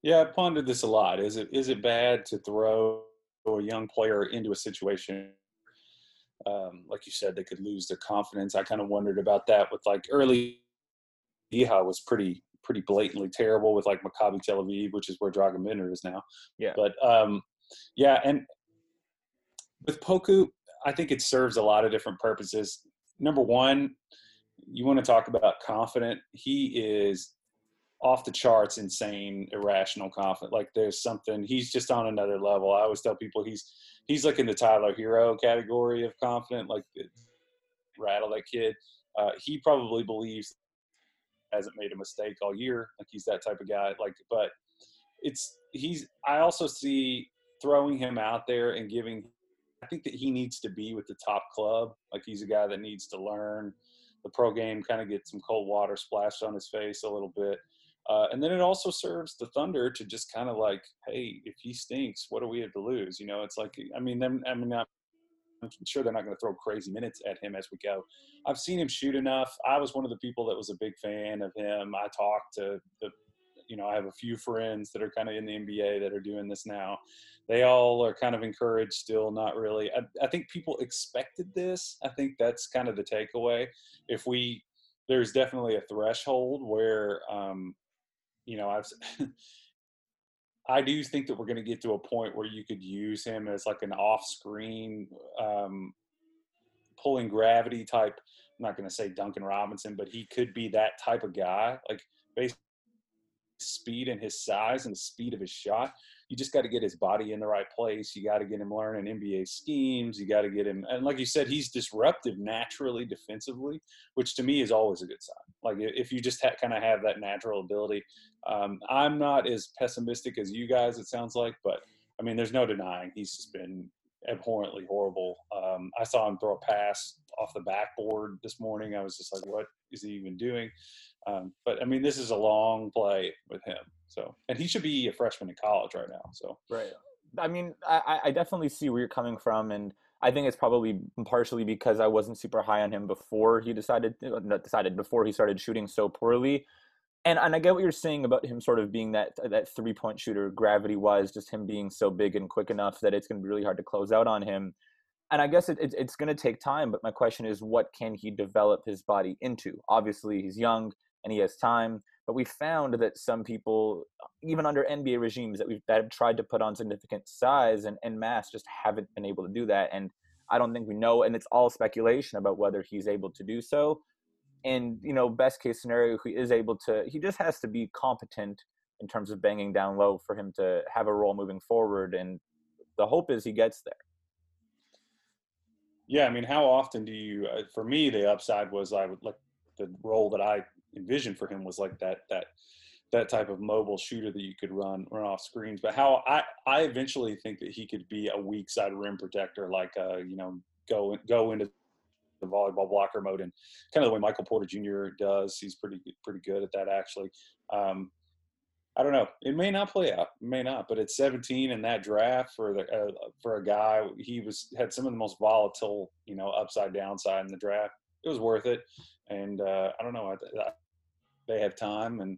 Yeah, I pondered this a lot. Is it is it bad to throw a young player into a situation um, like you said they could lose their confidence? I kind of wondered about that with like early Iha was pretty pretty blatantly terrible with like Maccabi Tel Aviv, which is where Dragan Bender is now. Yeah. But um, yeah, and with Poku, I think it serves a lot of different purposes. Number one, you want to talk about confident. He is off the charts, insane, irrational confident. Like there's something. He's just on another level. I always tell people he's he's like in the Tyler Herro category of confident. Like rattle that kid. Uh, he probably believes hasn't made a mistake all year. Like he's that type of guy. Like, but it's he's. I also see throwing him out there and giving. I think that he needs to be with the top club. Like he's a guy that needs to learn the pro game, kind of get some cold water splashed on his face a little bit. Uh, and then it also serves the Thunder to just kind of like, hey, if he stinks, what do we have to lose? You know, it's like, I mean, them, I mean, I'm sure they're not going to throw crazy minutes at him as we go. I've seen him shoot enough. I was one of the people that was a big fan of him. I talked to the you know, I have a few friends that are kind of in the NBA that are doing this now. They all are kind of encouraged still, not really. I, I think people expected this. I think that's kind of the takeaway. If we, there's definitely a threshold where, um, you know, I've, I do think that we're going to get to a point where you could use him as like an off-screen um, pulling gravity type. I'm not going to say Duncan Robinson, but he could be that type of guy. Like basically speed and his size and the speed of his shot. You just got to get his body in the right place. You got to get him learning NBA schemes. You got to get him, and like you said, he's disruptive naturally defensively, which to me is always a good sign. Like if you just ha- kind of have that natural ability. Um, I'm not as pessimistic as you guys. It sounds like, but I mean, there's no denying he's just been abhorrently horrible. Um, I saw him throw a pass off the backboard this morning. I was just like, what is he even doing? Um, but I mean, this is a long play with him. So, and he should be a freshman in college right now. So, right. I mean, I, I definitely see where you're coming from, and I think it's probably partially because I wasn't super high on him before he decided, uh, not decided before he started shooting so poorly. And and I get what you're saying about him sort of being that that three point shooter, gravity wise, just him being so big and quick enough that it's going to be really hard to close out on him. And I guess it, it it's going to take time. But my question is, what can he develop his body into? Obviously, he's young and he has time. But we found that some people, even under NBA regimes, that we've that have tried to put on significant size and, and mass, just haven't been able to do that. And I don't think we know, and it's all speculation about whether he's able to do so. And you know, best case scenario, he is able to. He just has to be competent in terms of banging down low for him to have a role moving forward. And the hope is he gets there. Yeah, I mean, how often do you? Uh, for me, the upside was I would like the role that I envisioned for him was like that that that type of mobile shooter that you could run run off screens. But how I I eventually think that he could be a weak side rim protector, like uh you know go go into the volleyball blocker mode and kind of the way Michael Porter Jr. does. He's pretty pretty good at that actually. Um, I don't know. It may not play out. It may not. But at 17 in that draft for the uh, for a guy, he was had some of the most volatile, you know, upside downside in the draft. It was worth it and uh, I don't know. I, I, they have time, and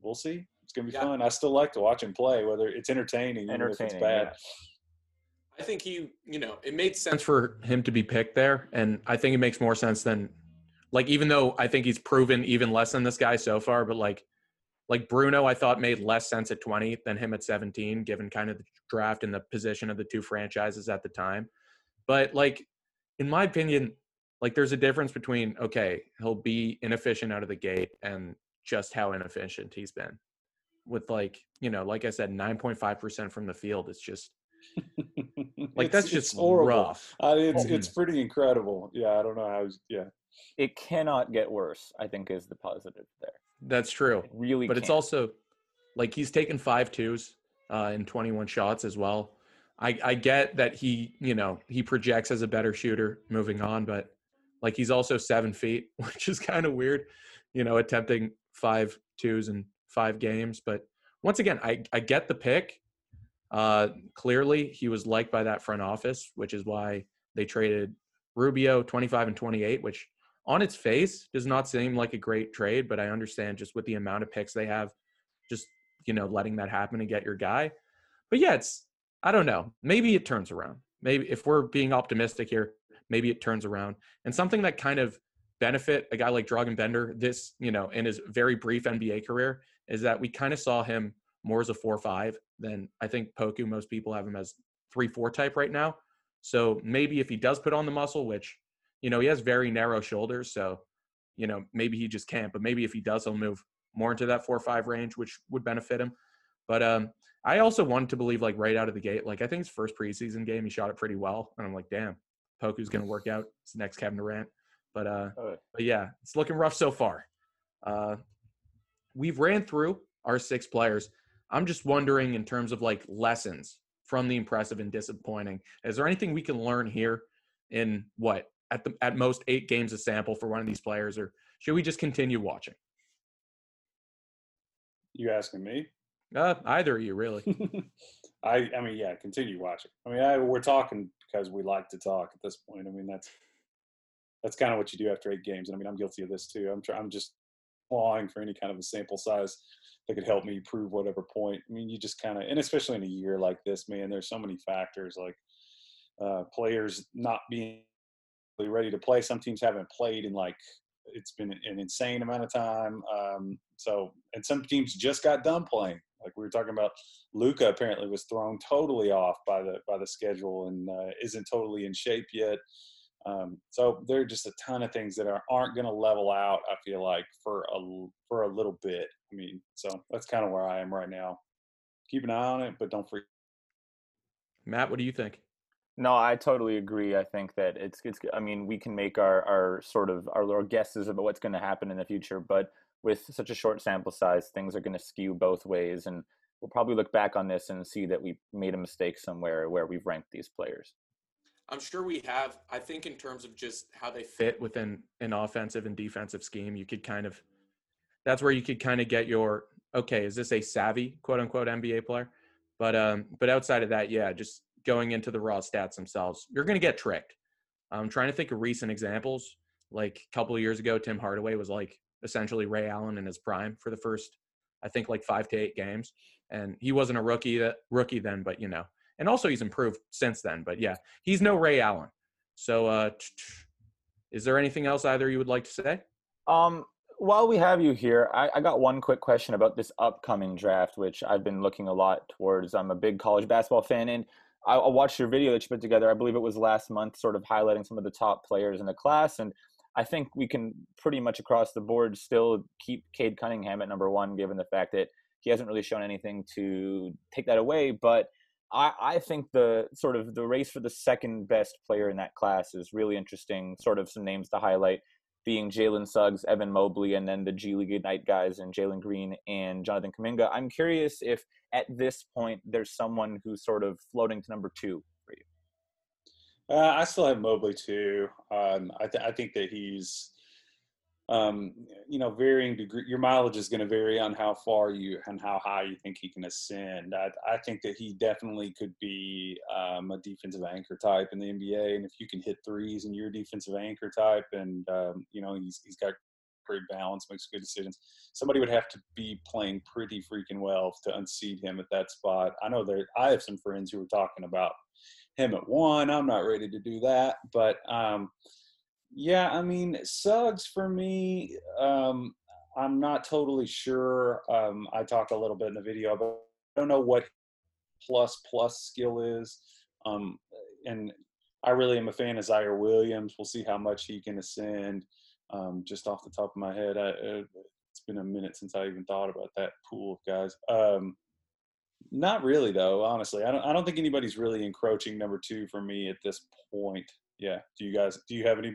we'll see. It's gonna be yeah. fun. I still like to watch him play, whether it's entertaining, entertaining if it's bad. Yeah. I think he, you know, it made sense for him to be picked there, and I think it makes more sense than, like, even though I think he's proven even less than this guy so far, but like, like Bruno, I thought made less sense at 20 than him at 17, given kind of the draft and the position of the two franchises at the time. But like, in my opinion, like there's a difference between okay he'll be inefficient out of the gate and just how inefficient he's been with like you know like i said 9.5% from the field it's just Like It's- that's just horrible. rough. Uh, it's it's pretty incredible. Yeah, I don't know how. Yeah, It cannot get worse. I think is the positive there. That's true. It really, but it's can't. also like he's taken five twos uh, in 21 shots as well. I, I get that he, you know, he projects as a better shooter moving on, but like he's also seven feet, which is kind of weird, you know, attempting five twos in five games. But once again, I, I get the pick. Uh, clearly, he was liked by that front office, which is why they traded Rubio 25 and 28, which on its face does not seem like a great trade, but I understand just with the amount of picks they have, just you know, letting that happen and get your guy. But yeah, it's I don't know. Maybe it turns around. Maybe if we're being optimistic here, maybe it turns around. And something that kind of benefit a guy like Dragan Bender this, you know, in his very brief NBA career is that we kind of saw him more as a four five than I think Poku. Most people have him as three four type right now. So maybe if he does put on the muscle, which you know he has very narrow shoulders, so you know maybe he just can't. But maybe if he does, he'll move more into that four five range, which would benefit him. But um, I also wanted to believe like right out of the gate, like I think his first preseason game he shot it pretty well, and I'm like, damn, Poku's gonna work out. It's the next Kevin Durant. But uh, Oh. but yeah, it's looking rough so far. Uh, we've ran through our six players. I'm just wondering in terms of like lessons from the impressive and disappointing. Is there anything we can learn here in what at the at most eight games of sample for one of these players, or should we just continue watching? you asking me? Uh, either of you, really. I I mean, yeah, continue watching. I mean, I, we're talking because we like to talk at this point. I mean, that's that's kind of what you do after eight games. And I mean, I'm guilty of this too. I'm try, I'm just clawing for any kind of a sample size that could help me prove whatever point. I mean, you just kind of, and especially in a year like this, man, there's so many factors like uh, players not being ready to play. Some teams haven't played in like it's been an insane amount of time. Um, so, and some teams just got done playing. Like we were talking about, Luka apparently was thrown totally off by the by the schedule and uh, isn't totally in shape yet. Um, so there are just a ton of things that are, aren't going to level out. I feel like for a for a little bit. I mean, so that's kind of where I am right now. Keep an eye on it, but don't freak. Matt, what do you think? No, I totally agree. I think that it's it's. I mean, we can make our our sort of our little guesses about what's going to happen in the future, but with such a short sample size, things are going to skew both ways, and we'll probably look back on this and see that we made a mistake somewhere where we've ranked these players. I'm sure we have. I think in terms of just how they fit within an offensive and defensive scheme, you could kind of that's where you could kind of get your okay, is this a savvy quote unquote NBA player? But um, but outside of that, yeah, just going into the raw stats themselves, you're gonna get tricked. I'm trying to think of recent examples. Like a couple of years ago, Tim Hardaway was like essentially Ray Allen in his prime for the first, I think, like five to eight games, and he wasn't a rookie that rookie then, but you know, and also he's improved since then. But yeah, he's no Ray Allen. So, uh, is there anything else either you would like to say? Um, while we have you here, I, I got one quick question about this upcoming draft, which I've been looking a lot towards. I'm a big college basketball fan, and I, I watched your video that you put together. I believe it was last month, sort of highlighting some of the top players in the class, and I think we can pretty much across the board still keep Cade Cunningham at number one, given the fact that he hasn't really shown anything to take that away. But I, I think the sort of the race for the second best player in that class is really interesting. Sort of some names to highlight being Jalen Suggs, Evan Mobley, and then the G League Ignite guys and Jalen Green and Jonathan Kuminga. I'm curious if at this point there's someone who's sort of floating to number two. Uh, I still have Mobley too. Um, I, th- I think that he's, um, you know, varying degree. Your mileage is going to vary on how far you and how high you think he can ascend. I, I think that he definitely could be um, a defensive anchor type in the NBA. And if you can hit threes and you're a defensive anchor type, and um, you know he's he's got great balance, makes good decisions. Somebody would have to be playing pretty freaking well to unseat him at that spot. I know that I have some friends who were talking about him at one. I'm not ready to do that, but um, yeah, I mean Suggs for me. Um, I'm not totally sure. Um, I talked a little bit in the video, but I don't know what plus plus skill is. Um, and I really am a fan of Ziaire Williams. We'll see how much he can ascend. Um, just off the top of my head, I, uh, it's been a minute since I even thought about that pool of guys. Um, Not really, though. Honestly, I don't. I don't think anybody's really encroaching number two for me at this point. Yeah. Do you guys? Do you have any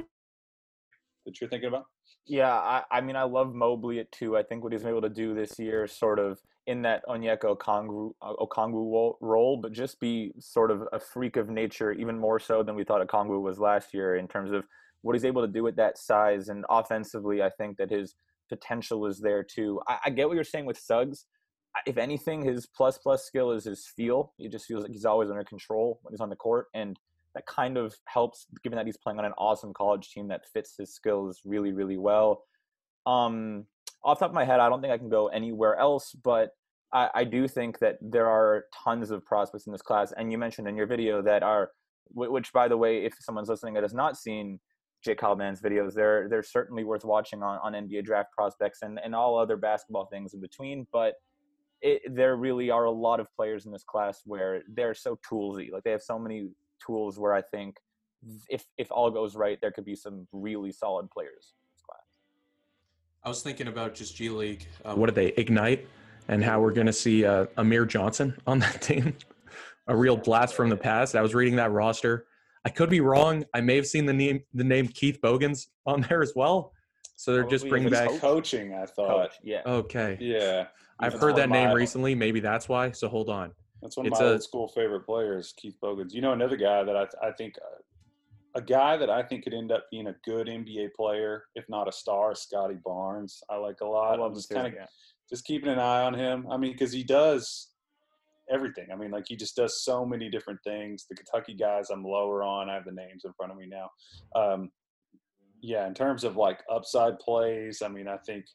that you're thinking about? Yeah, I, I mean, I love Mobley at two. I think what he's been able to do this year, sort of in that Onyeka Okongwu, uh, Okongwu role, but just be sort of a freak of nature, even more so than we thought Okongwu was last year in terms of what he's able to do at that size. And offensively, I think that his potential is there too. I, I get what you're saying with Suggs. If anything, his plus plus skill is his feel. He just feels like he's always under control when he's on the court, and that kind of helps, given that he's playing on an awesome college team that fits his skills really, really well. Um, off top of my head, I don't think I can go anywhere else, but I, I, do think that there are tons of prospects in this class. And you mentioned in your video that are, which by the way, if someone's listening that has not seen Jake Heilman's videos, they're they're certainly worth watching on, on NBA draft prospects and, and all other basketball things in between. But it, there really are a lot of players in this class where they're so toolsy. Like they have so many tools where I think if if all goes right, there could be some really solid players in this class. I was thinking about just G League. Uh, what did they ignite? And how we're going to see uh, Amir Johnson on that team, a real blast from the past. I was reading that roster. I could be wrong. I may have seen the name the name Keith Bogans on there as well. So they're just bringing back coaching. I thought. Coach, yeah. Okay. Yeah. I've heard that name recently. Maybe that's why. So hold on. That's one of it's my a, old school favorite players, Keith Bogans. You know, another guy that I, I think, uh, a guy that I think could end up being a good NBA player, if not a star, Scottie Barnes. I like a lot. I love I'm just kind of yeah. just keeping an eye on him. I mean, because he does everything. I mean, like he just does so many different things. The Kentucky guys, I'm lower on. I have the names in front of me now. Um, yeah, in terms of like upside plays, I mean, I think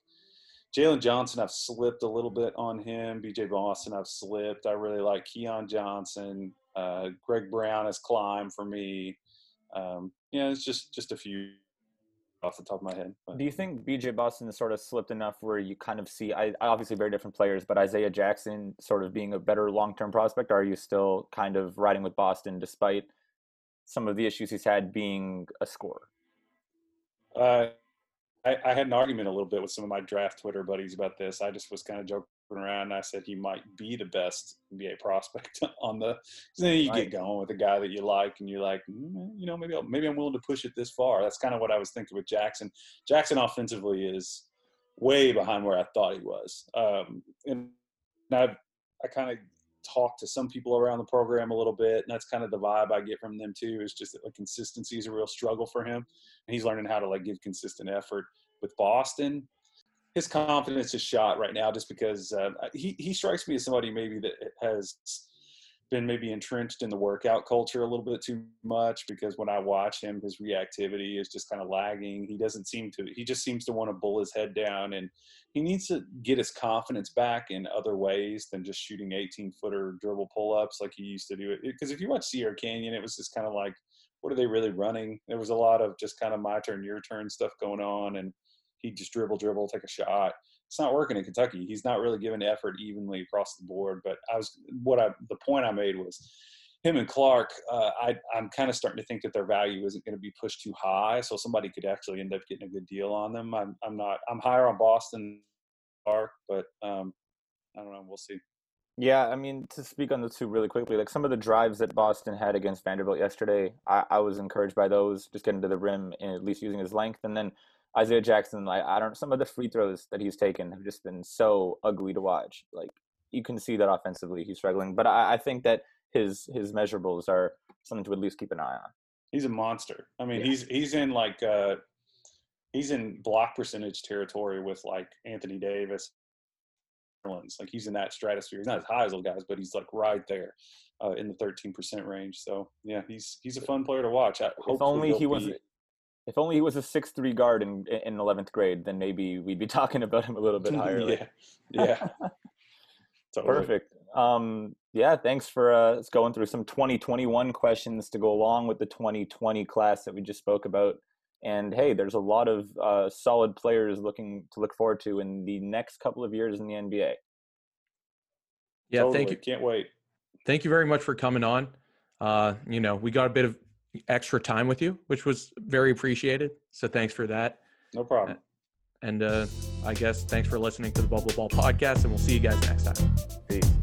Jalen Johnson, I've slipped a little bit on him. BJ Boston, I've slipped. I really like Keon Johnson. Uh, Greg Brown has climbed for me. Um, yeah, it's just just a few off the top of my head. But. Do you think BJ Boston has sort of slipped enough where you kind of see, I, obviously very different players, but Isaiah Jackson sort of being a better long term prospect? are you still kind of riding with Boston despite some of the issues he's had being a scorer? Uh, I, I, had an argument a little bit with some of my draft Twitter buddies about this. I just was kind of joking around. I said he might be the best NBA prospect on the. Then you right. get going with a guy that you like, and you're like, mm, you know, maybe I'll, maybe I'm willing to push it this far. That's kind of what I was thinking with Jackson. Jackson offensively is way behind where I thought he was, um, and I I kind of talked to some people around the program a little bit, and that's kind of the vibe I get from them too. Is just that like consistency is a real struggle for him, and he's learning how to like give consistent effort. With Boston, his confidence is shot right now just because uh, he he strikes me as somebody maybe that has been maybe entrenched in the workout culture a little bit too much because when I watch him, his reactivity is just kind of lagging. He doesn't seem to, he just seems to want to bull his head down and he needs to get his confidence back in other ways than just shooting 18 footer dribble pull ups like he used to do it. Because if you watch Sierra Canyon, it was just kind of like, what are they really running? There was a lot of just kind of my turn, your turn stuff going on. And he just dribble, dribble, take a shot it's not working in Kentucky. He's not really giving effort evenly across the board. But I was what I the point I made was him and Clarke. Uh, I I'm kind of starting to think that their value isn't going to be pushed too high, so somebody could actually end up getting a good deal on them. I'm I'm not I'm higher on Boston Clarke, but um, I don't know. We'll see. Yeah, I mean, to speak on the two really quickly, like some of the drives that Boston had against Vanderbilt yesterday, I, I was encouraged by those, just getting to the rim and at least using his length. And then Isaiah Jackson, like I don't some of the free throws that he's taken have just been so ugly to watch. Like you can see that offensively he's struggling. But I, I think that his his measurables are something to at least keep an eye on. He's a monster. I mean, yeah. he's he's in like uh he's in block percentage territory with like Anthony Davis. Like he's in that stratosphere. He's not as high as those guys, but he's like right there uh, in the 13% range. So yeah, he's he's a fun player to watch. I, if only he was if only he was a six three guard in in eleventh grade, then maybe we'd be talking about him a little bit higher. yeah, yeah. totally. Perfect. Um, yeah, thanks for uh, going through some 2021 questions to go along with the 2020 class that we just spoke about. And hey, there's a lot of uh, solid players looking to look forward to in the next couple of years in the NBA. Yeah, totally. thank you. Can't wait. Thank you very much for coming on. Uh, you know, we got a bit of extra time with you, which was very appreciated. So thanks for that. No problem. And uh, I guess thanks for listening to the Bubble Ball podcast, and we'll see you guys next time. Peace.